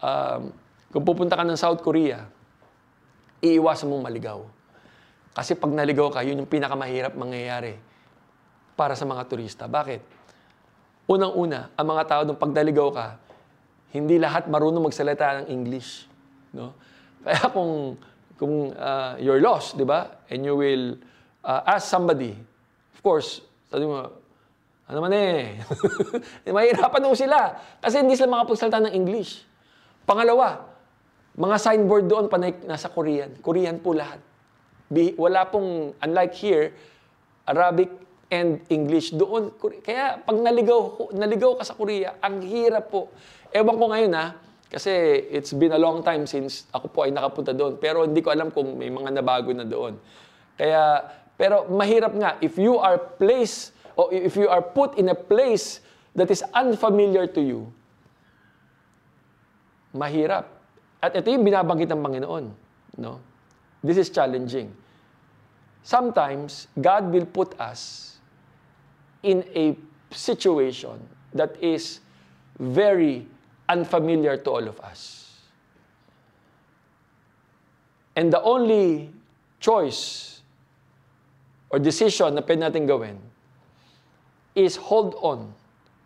um, kung pupunta ka ng South Korea, iiwasan mong maligaw. Kasi pag naligaw ka, yun yung pinakamahirap mangyayari para sa mga turista. Bakit? Unang-una, ang mga tao nung pag naligaw ka, hindi lahat marunong magsalita ng English. No? Kaya kung, kung uh, you're lost, di ba? And you will uh, ask somebody, of course, sabi mo, ano man eh. Mahirapan nung sila. Kasi hindi sila makapagsalita ng English. Pangalawa, mga signboard doon panay nasa Korean. Korean po lahat. Wala pong, unlike here, Arabic and English doon. Kaya pag naligaw, naligaw ka sa Korea, ang hirap po. Ewan ko ngayon ha, kasi it's been a long time since ako po ay nakapunta doon. Pero hindi ko alam kung may mga nabago na doon. Kaya, pero mahirap nga, if you are placed o if you are put in a place that is unfamiliar to you, mahirap. At ito yung binabanggit ng Panginoon. No? This is challenging. Sometimes, God will put us in a situation that is very unfamiliar to all of us. And the only choice or decision na pwede natin gawin is hold on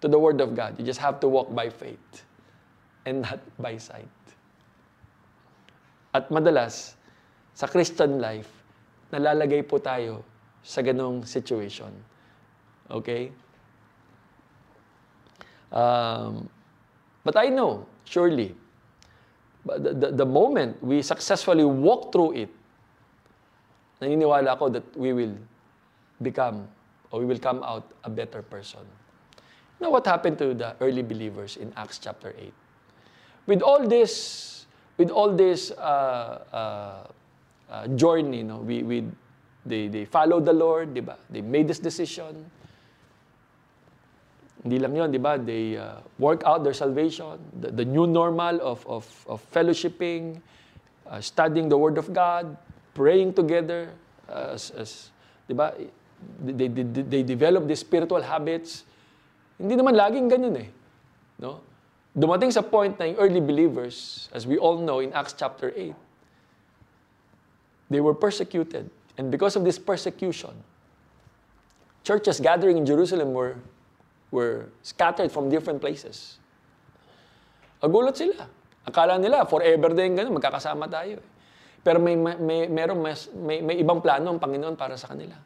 to the Word of God. You just have to walk by faith and not by sight. At madalas, sa Christian life, nalalagay po tayo sa ganong situation. Okay? Um, but I know, surely, the, the, the moment we successfully walk through it, naniniwala ako that we will become or we will come out a better person. Know what happened to the early believers in Acts chapter 8? With all this, with all this uh, uh, uh, journey, know, we, we, they, they followed the Lord, di ba? They made this decision. hindi lang yon, di ba? They uh, work out their salvation, the, the new normal of, of, of fellowshipping, uh, studying the Word of God, praying together, uh, as, as, di ba? They, they, they, they develop these spiritual habits. Hindi naman laging ganun eh. No? Dumating sa point na yung early believers, as we all know in Acts chapter 8, they were persecuted. And because of this persecution, churches gathering in Jerusalem were were scattered from different places. Agulat sila. Akala nila, forever din ganun, magkakasama tayo. Pero may, may, merong mas, may, may ibang plano ang Panginoon para sa kanila.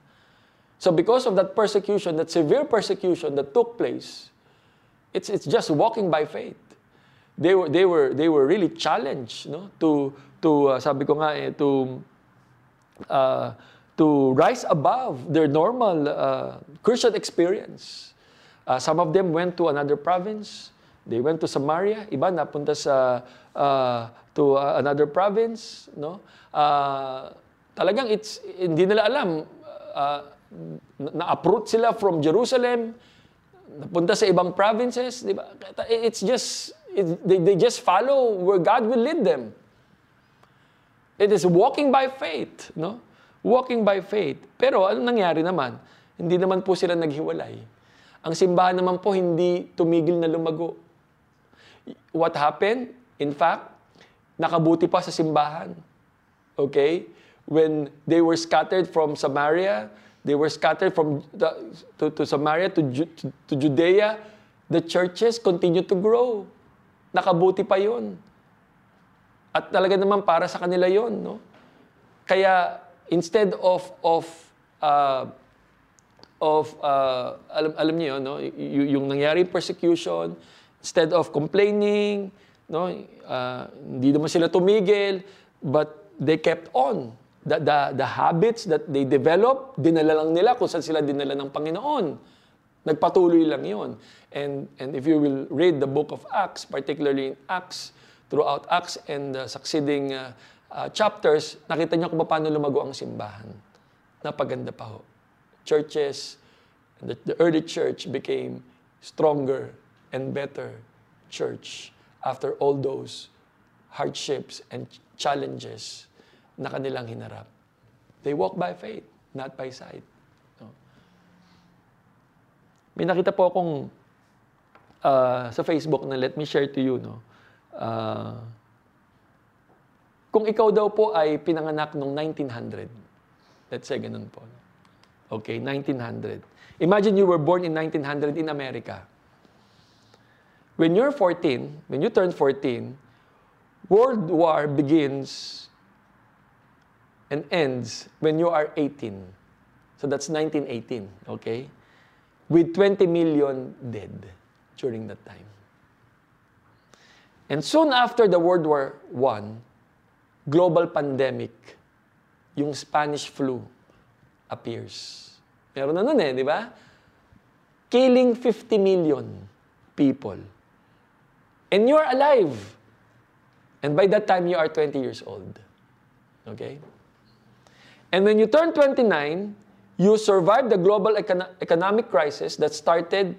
So because of that persecution, that severe persecution that took place, it's, it's just walking by faith. They were, they were, they were really challenged no? to, to uh, sabi ko nga, eh, to, uh, to rise above their normal uh, Christian experience. Uh, some of them went to another province. They went to Samaria. Iba napunta sa uh, to uh, another province, no? Uh, talagang it's hindi nila alam uh, na-uproot sila from Jerusalem, napunta sa ibang provinces, di ba? It's just it, they, they just follow where God will lead them. It is walking by faith, no? Walking by faith. Pero ano nangyari naman? Hindi naman po sila naghiwalay ang simbahan naman po hindi tumigil na lumago. What happened? In fact, nakabuti pa sa simbahan. Okay? When they were scattered from Samaria, they were scattered from the, to, to Samaria to, to, to Judea, the churches continue to grow. Nakabuti pa yon. At talaga naman para sa kanila yon, no? Kaya instead of of uh, of, uh, alam, alam niyo, no? Y- yung nangyari persecution, instead of complaining, no? Uh, hindi naman sila tumigil, but they kept on. The, the, the habits that they develop, dinala lang nila kung saan sila dinala ng Panginoon. Nagpatuloy lang yon. And, and if you will read the book of Acts, particularly in Acts, throughout Acts and the succeeding uh, uh, chapters, nakita niyo kung paano lumago ang simbahan. Napaganda pa ho churches, the, the early church became stronger and better church after all those hardships and challenges na kanilang hinarap. They walk by faith, not by sight. No? May nakita po akong uh, sa Facebook na let me share to you. No? Uh, kung ikaw daw po ay pinanganak noong 1900, let's say ganun po. Okay, 1900. Imagine you were born in 1900 in America. When you're 14, when you turn 14, World War begins and ends when you are 18. So that's 1918, okay? With 20 million dead during that time. And soon after the World War I, global pandemic, yung Spanish flu, appears. Meron na nun eh, di ba? Killing 50 million people. And you are alive. And by that time, you are 20 years old. Okay? And when you turn 29, you survive the global econ- economic crisis that started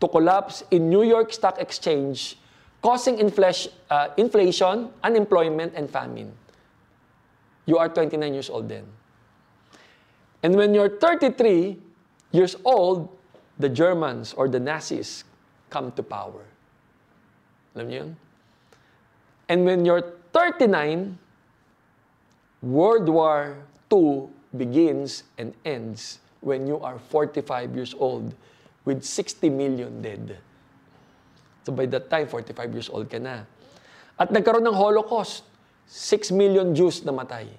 to collapse in New York Stock Exchange, causing inflation, uh, inflation, unemployment, and famine. You are 29 years old then. And when you're 33 years old, the Germans or the Nazis come to power. Alam niyo yun? And when you're 39, World War II begins and ends when you are 45 years old with 60 million dead. So by that time, 45 years old ka na. At nagkaroon ng Holocaust, 6 million Jews namatay.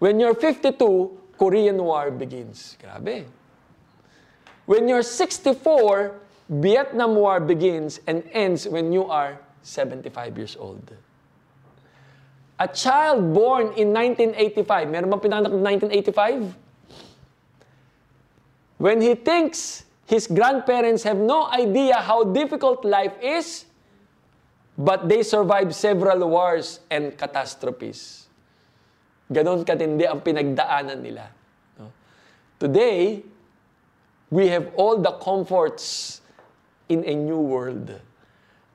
When you're 52, Korean War begins. Grabe. When you're 64, Vietnam War begins and ends when you are 75 years old. A child born in 1985, meron bang pinanganak ng 1985? When he thinks his grandparents have no idea how difficult life is, but they survived several wars and catastrophes. Ganon katindi ang pinagdaanan nila. Today, We have all the comforts in a new world.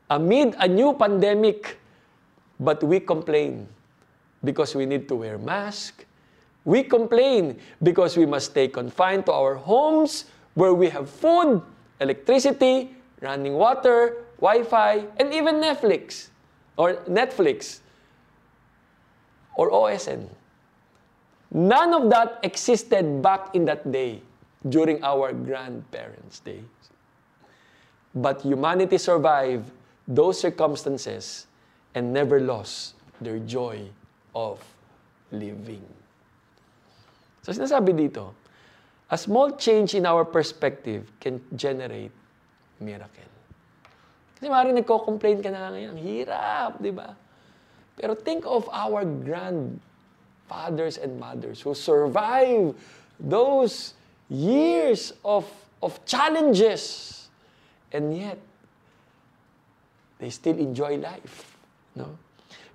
Amid a new pandemic, but we complain because we need to wear masks. We complain because we must stay confined to our homes where we have food, electricity, running water, Wi-Fi, and even Netflix or Netflix or OSN. None of that existed back in that day during our grandparents' days. But humanity survived those circumstances and never lost their joy of living. So sinasabi dito, a small change in our perspective can generate miracle. Kasi maaaring nagko-complain ka na ngayon, hirap, di ba? Pero think of our grandfathers and mothers who survived those years of, of challenges. And yet, they still enjoy life. No?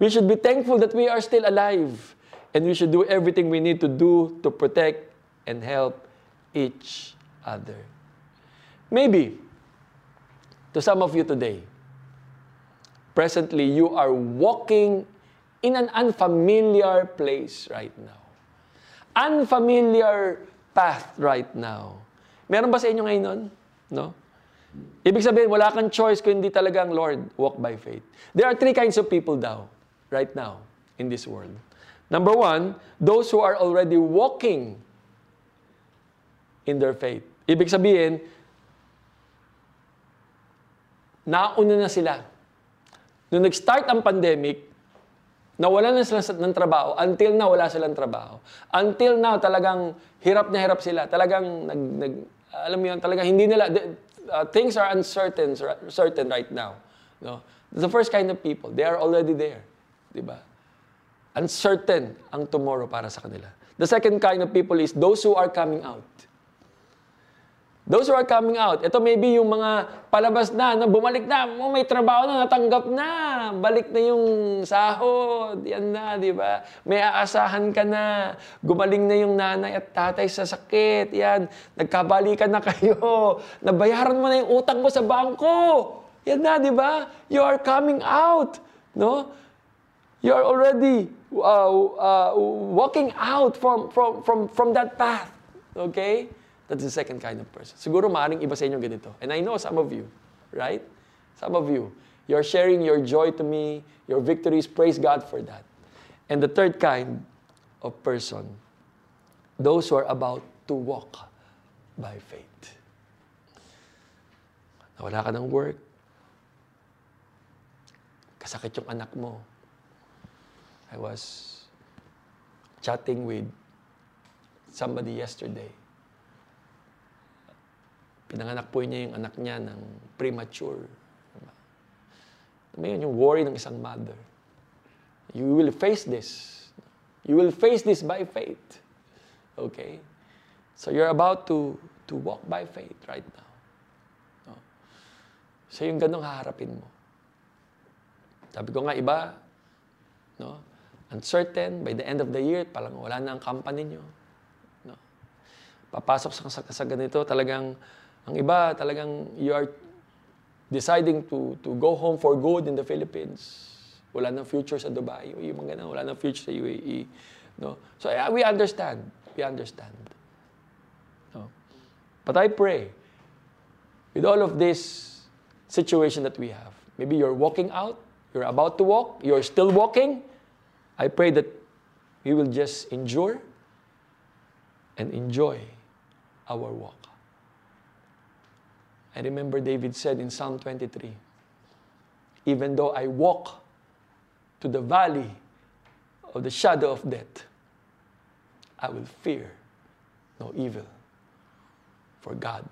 We should be thankful that we are still alive. And we should do everything we need to do to protect and help each other. Maybe, to some of you today, presently you are walking in an unfamiliar place right now. Unfamiliar path right now. Meron ba sa inyo ngayon nun? No? Ibig sabihin, wala kang choice kung hindi talagang, Lord, walk by faith. There are three kinds of people daw, right now, in this world. Number one, those who are already walking in their faith. Ibig sabihin, nauna na sila. Nung nag-start ang pandemic, nawala na sila ng trabaho. Until now, wala silang trabaho. Until now, talagang hirap na hirap sila. Talagang, nag, nag, alam mo yun, talagang hindi nila, uh, things are uncertain certain right now. No? The first kind of people, they are already there. Di ba? Uncertain ang tomorrow para sa kanila. The second kind of people is those who are coming out. Those who are coming out, ito maybe yung mga palabas na, na bumalik na, oh, may trabaho na, natanggap na, balik na yung sahod, yan na, di ba? May aasahan ka na, gumaling na yung nanay at tatay sa sakit, yan, nagkabalikan na kayo, nabayaran mo na yung utang mo sa bangko, yan na, di ba? You are coming out, no? You are already uh, uh, walking out from, from, from, from that path, okay? That's the second kind of person. Siguro maaaring iba sa inyo ganito. And I know some of you, right? Some of you, you're sharing your joy to me, your victories. Praise God for that. And the third kind of person, those who are about to walk by faith. Nawala ka ng work, kasakit yung anak mo. I was chatting with somebody yesterday Pinanganak po niya yung anak niya ng premature. Diba? Ngayon, yung worry ng isang mother. You will face this. You will face this by faith. Okay? So you're about to to walk by faith right now. No? So yung ganong haharapin mo. Sabi ko nga iba, no? uncertain, by the end of the year, palang wala na ang company nyo. No? Papasok sa, sa, sa ganito, talagang ang iba talagang you are deciding to to go home for good in the Philippines. Wala nang future sa Dubai. Yung mga ganun, wala nang future sa UAE. No? So yeah, we understand. We understand. No? But I pray, with all of this situation that we have, maybe you're walking out, you're about to walk, you're still walking, I pray that we will just endure and enjoy our walk. I remember David said in Psalm 23, Even though I walk to the valley of the shadow of death, I will fear no evil, for God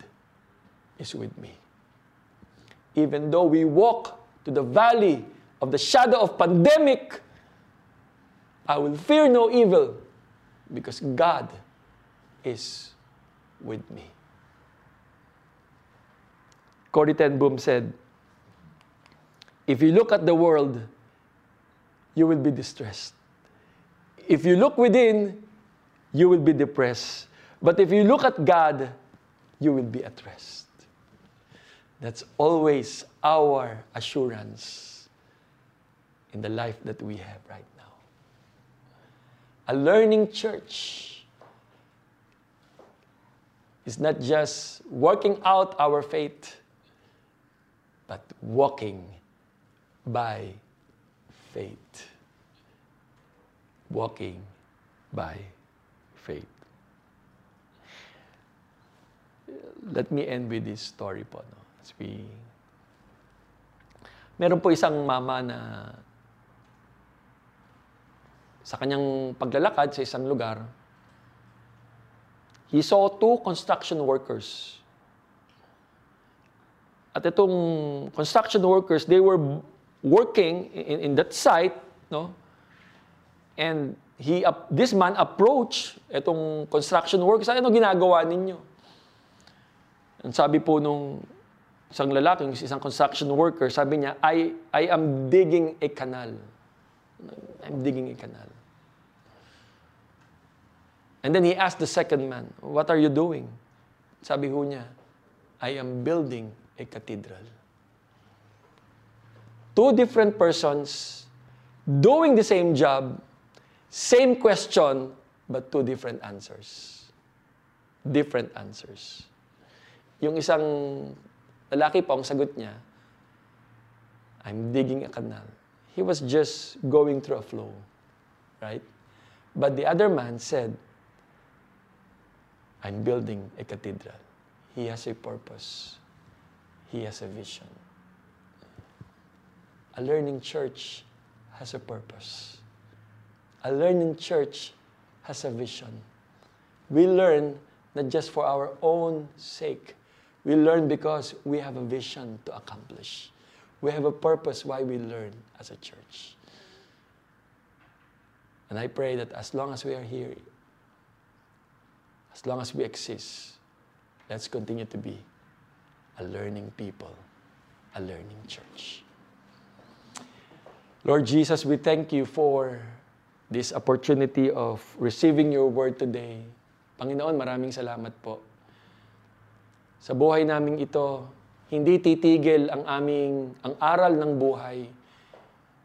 is with me. Even though we walk to the valley of the shadow of pandemic, I will fear no evil because God is with me. Corrie ten Boom said, If you look at the world, you will be distressed. If you look within, you will be depressed. But if you look at God, you will be at rest. That's always our assurance in the life that we have right now. A learning church is not just working out our faith, but walking by faith. Walking by faith. Let me end with this story po. No? As we... Meron po isang mama na sa kanyang paglalakad sa isang lugar, he saw two construction workers. At itong construction workers, they were working in, in that site, no? And he, this man approached itong construction workers, ano ginagawa ninyo? Ang sabi po nung isang lalaki, isang construction worker, sabi niya, I, I am digging a canal. I'm digging a canal. And then he asked the second man, What are you doing? Sabi ho niya, I am building a cathedral. Two different persons doing the same job, same question, but two different answers. Different answers. Yung isang lalaki po, ang sagot niya, I'm digging a canal. He was just going through a flow. Right? But the other man said, I'm building a cathedral. He has a purpose. He has a vision. A learning church has a purpose. A learning church has a vision. We learn not just for our own sake. We learn because we have a vision to accomplish. We have a purpose why we learn as a church. And I pray that as long as we are here, as long as we exist, let's continue to be a learning people, a learning church. Lord Jesus, we thank you for this opportunity of receiving your word today. Panginoon, maraming salamat po. Sa buhay namin ito, hindi titigil ang aming ang aral ng buhay.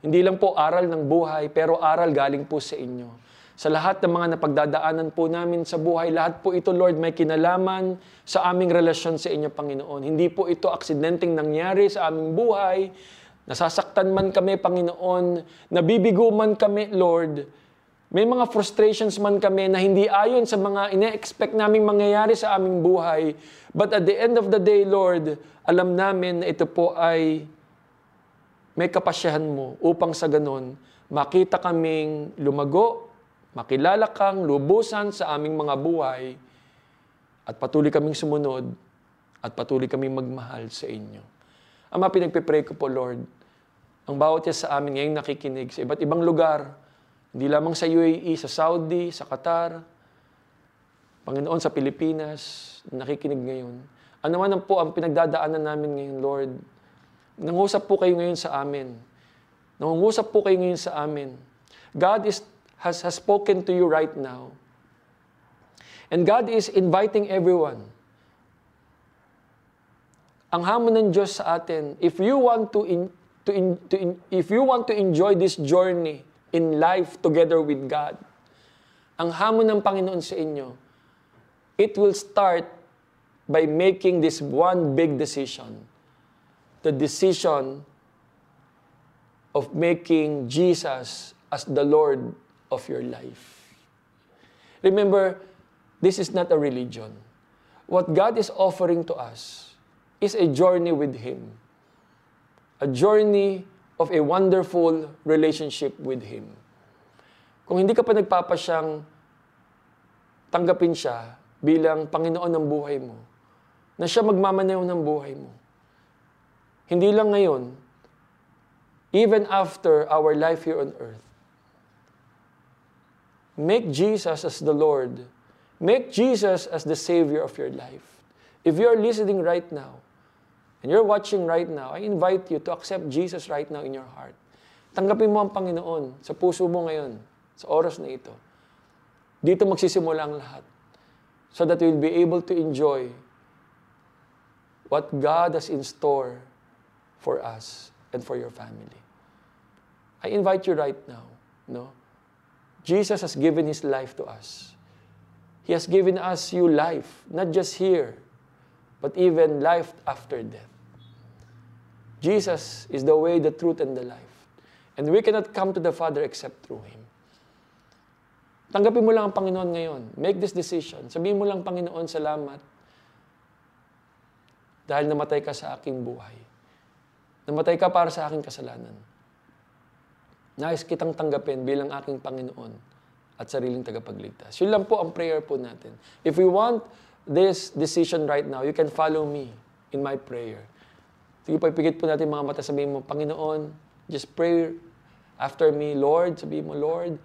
Hindi lang po aral ng buhay, pero aral galing po sa inyo. Sa lahat ng mga napagdadaanan po namin sa buhay, lahat po ito, Lord, may kinalaman sa aming relasyon sa inyo, Panginoon. Hindi po ito aksidenteng nangyari sa aming buhay. Nasasaktan man kami, Panginoon. Nabibigo man kami, Lord. May mga frustrations man kami na hindi ayon sa mga ine-expect naming mangyayari sa aming buhay. But at the end of the day, Lord, alam namin na ito po ay may kapasyahan mo upang sa ganon makita kaming lumago makilala kang lubusan sa aming mga buhay at patuloy kaming sumunod at patuloy kaming magmahal sa inyo. Ama, pinagpipray ko po, Lord, ang bawat isa sa amin ngayong nakikinig sa iba't ibang lugar, hindi lamang sa UAE, sa Saudi, sa Qatar, Panginoon, sa Pilipinas, nakikinig ngayon. Ano man po ang pinagdadaanan namin ngayon, Lord, nangusap po kayo ngayon sa amin. Nangungusap po kayo ngayon sa amin. God is has, has spoken to you right now. And God is inviting everyone. Ang hamon ng Diyos sa atin, if you want to, in, to, in, to in, if you want to enjoy this journey in life together with God, ang hamon ng Panginoon sa inyo, it will start by making this one big decision. The decision of making Jesus as the Lord of your life. Remember, this is not a religion. What God is offering to us is a journey with Him, a journey of a wonderful relationship with Him. Kung hindi ka pa nagpapasyang tanggapin siya bilang Panginoon ng buhay mo, na siya magmamaneho ng buhay mo. Hindi lang ngayon, even after our life here on earth, Make Jesus as the Lord. Make Jesus as the Savior of your life. If you're listening right now, and you're watching right now, I invite you to accept Jesus right now in your heart. Tanggapin mo ang Panginoon sa puso mo ngayon, sa oras na ito. Dito magsisimula ang lahat. So that you'll be able to enjoy what God has in store for us and for your family. I invite you right now, no? Jesus has given his life to us. He has given us you life, not just here, but even life after death. Jesus is the way, the truth, and the life. And we cannot come to the Father except through Him. Tanggapin mo lang ang Panginoon ngayon. Make this decision. Sabihin mo lang, Panginoon, salamat. Dahil namatay ka sa aking buhay. Namatay ka para sa aking kasalanan. Nais kitang tanggapin bilang aking Panginoon at sariling tagapagligtas. Yun lang po ang prayer po natin. If we want this decision right now, you can follow me in my prayer. Sige po, ipigit po natin mga mata, sabihin mo, Panginoon, just pray after me, Lord, sabihin mo, Lord,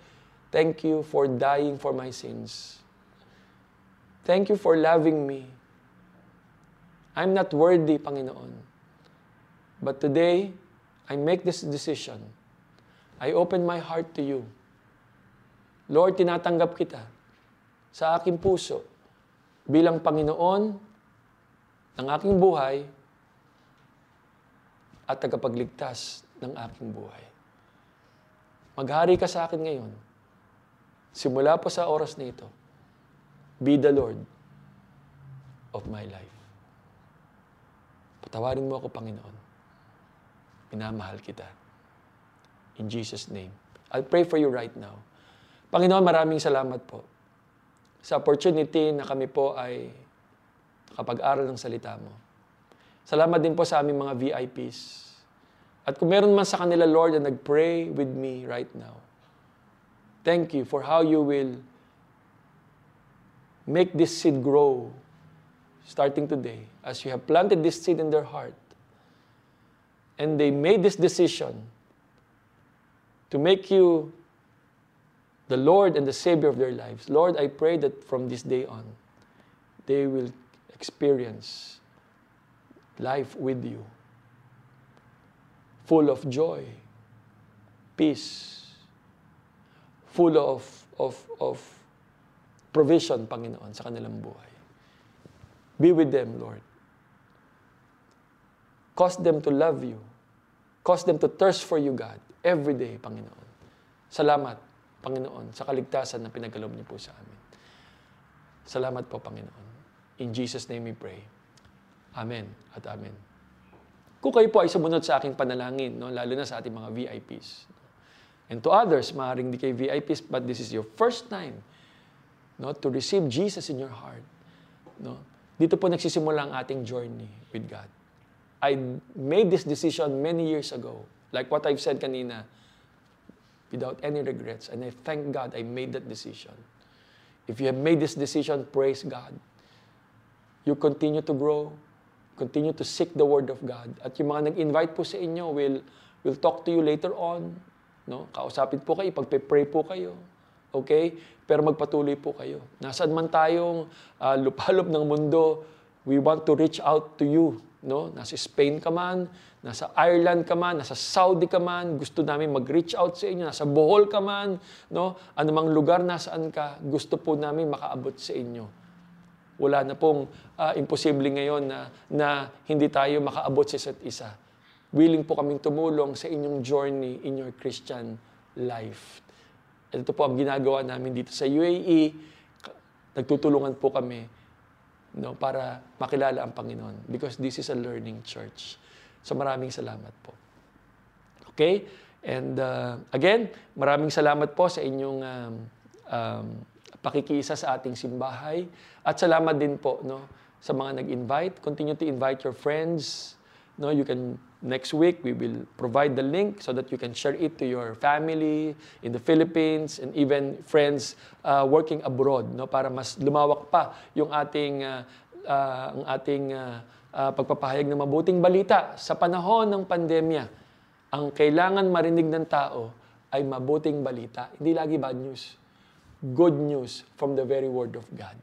thank you for dying for my sins. Thank you for loving me. I'm not worthy, Panginoon. But today, I make this decision. I open my heart to you. Lord, tinatanggap kita sa aking puso bilang Panginoon ng aking buhay at tagapagligtas ng aking buhay. Maghari ka sa akin ngayon. Simula po sa oras na ito, be the Lord of my life. Patawarin mo ako, Panginoon. Minamahal kita. In Jesus' name. I'll pray for you right now. Panginoon, maraming salamat po sa opportunity na kami po ay nakapag-aral ng salita mo. Salamat din po sa aming mga VIPs. At kung meron man sa kanila, Lord, na nag-pray with me right now, thank you for how you will make this seed grow starting today as you have planted this seed in their heart. And they made this decision to make you the Lord and the Savior of their lives. Lord, I pray that from this day on, they will experience life with you, full of joy, peace, full of, of, of provision, Panginoon, sa kanilang buhay. Be with them, Lord. Cause them to love you. Cause them to thirst for you, God, every day, Panginoon. Salamat, Panginoon, sa kaligtasan na pinagkaloob niyo po sa amin. Salamat po, Panginoon. In Jesus' name we pray. Amen at Amen. Kung kayo po ay sumunod sa aking panalangin, no, lalo na sa ating mga VIPs. And to others, maaaring di kayo VIPs, but this is your first time no, to receive Jesus in your heart. No? Dito po nagsisimula ang ating journey with God. I made this decision many years ago. Like what I've said kanina, without any regrets. And I thank God I made that decision. If you have made this decision, praise God. You continue to grow, continue to seek the Word of God. At yung mga nag-invite po sa inyo will, will talk to you later on. No? Kausapin po kayo, pagpe-pray po kayo. Okay? Pero magpatuloy po kayo. Nasaan man tayong uh, lupalop ng mundo, we want to reach out to you. No? Nasa Spain ka man, nasa Ireland ka man, nasa Saudi ka man, gusto namin mag-reach out sa inyo, nasa Bohol ka man, no? anumang lugar nasaan ka, gusto po namin makaabot sa inyo. Wala na pong uh, imposible ngayon na, na hindi tayo makaabot sa isa't isa. Willing po kaming tumulong sa inyong journey in your Christian life. Ito po ang ginagawa namin dito sa UAE. Nagtutulungan po kami no, para makilala ang Panginoon because this is a learning church. So maraming salamat po. Okay? And uh, again, maraming salamat po sa inyong um, um, pakikiisa sa ating simbahay. At salamat din po no, sa mga nag-invite. Continue to invite your friends. No, you can next week we will provide the link so that you can share it to your family in the Philippines and even friends uh, working abroad no para mas lumawak pa yung ating uh, uh, ang ating uh, uh, pagpapahayag ng mabuting balita sa panahon ng pandemya. Ang kailangan marinig ng tao ay mabuting balita, hindi lagi bad news good news from the very Word of God.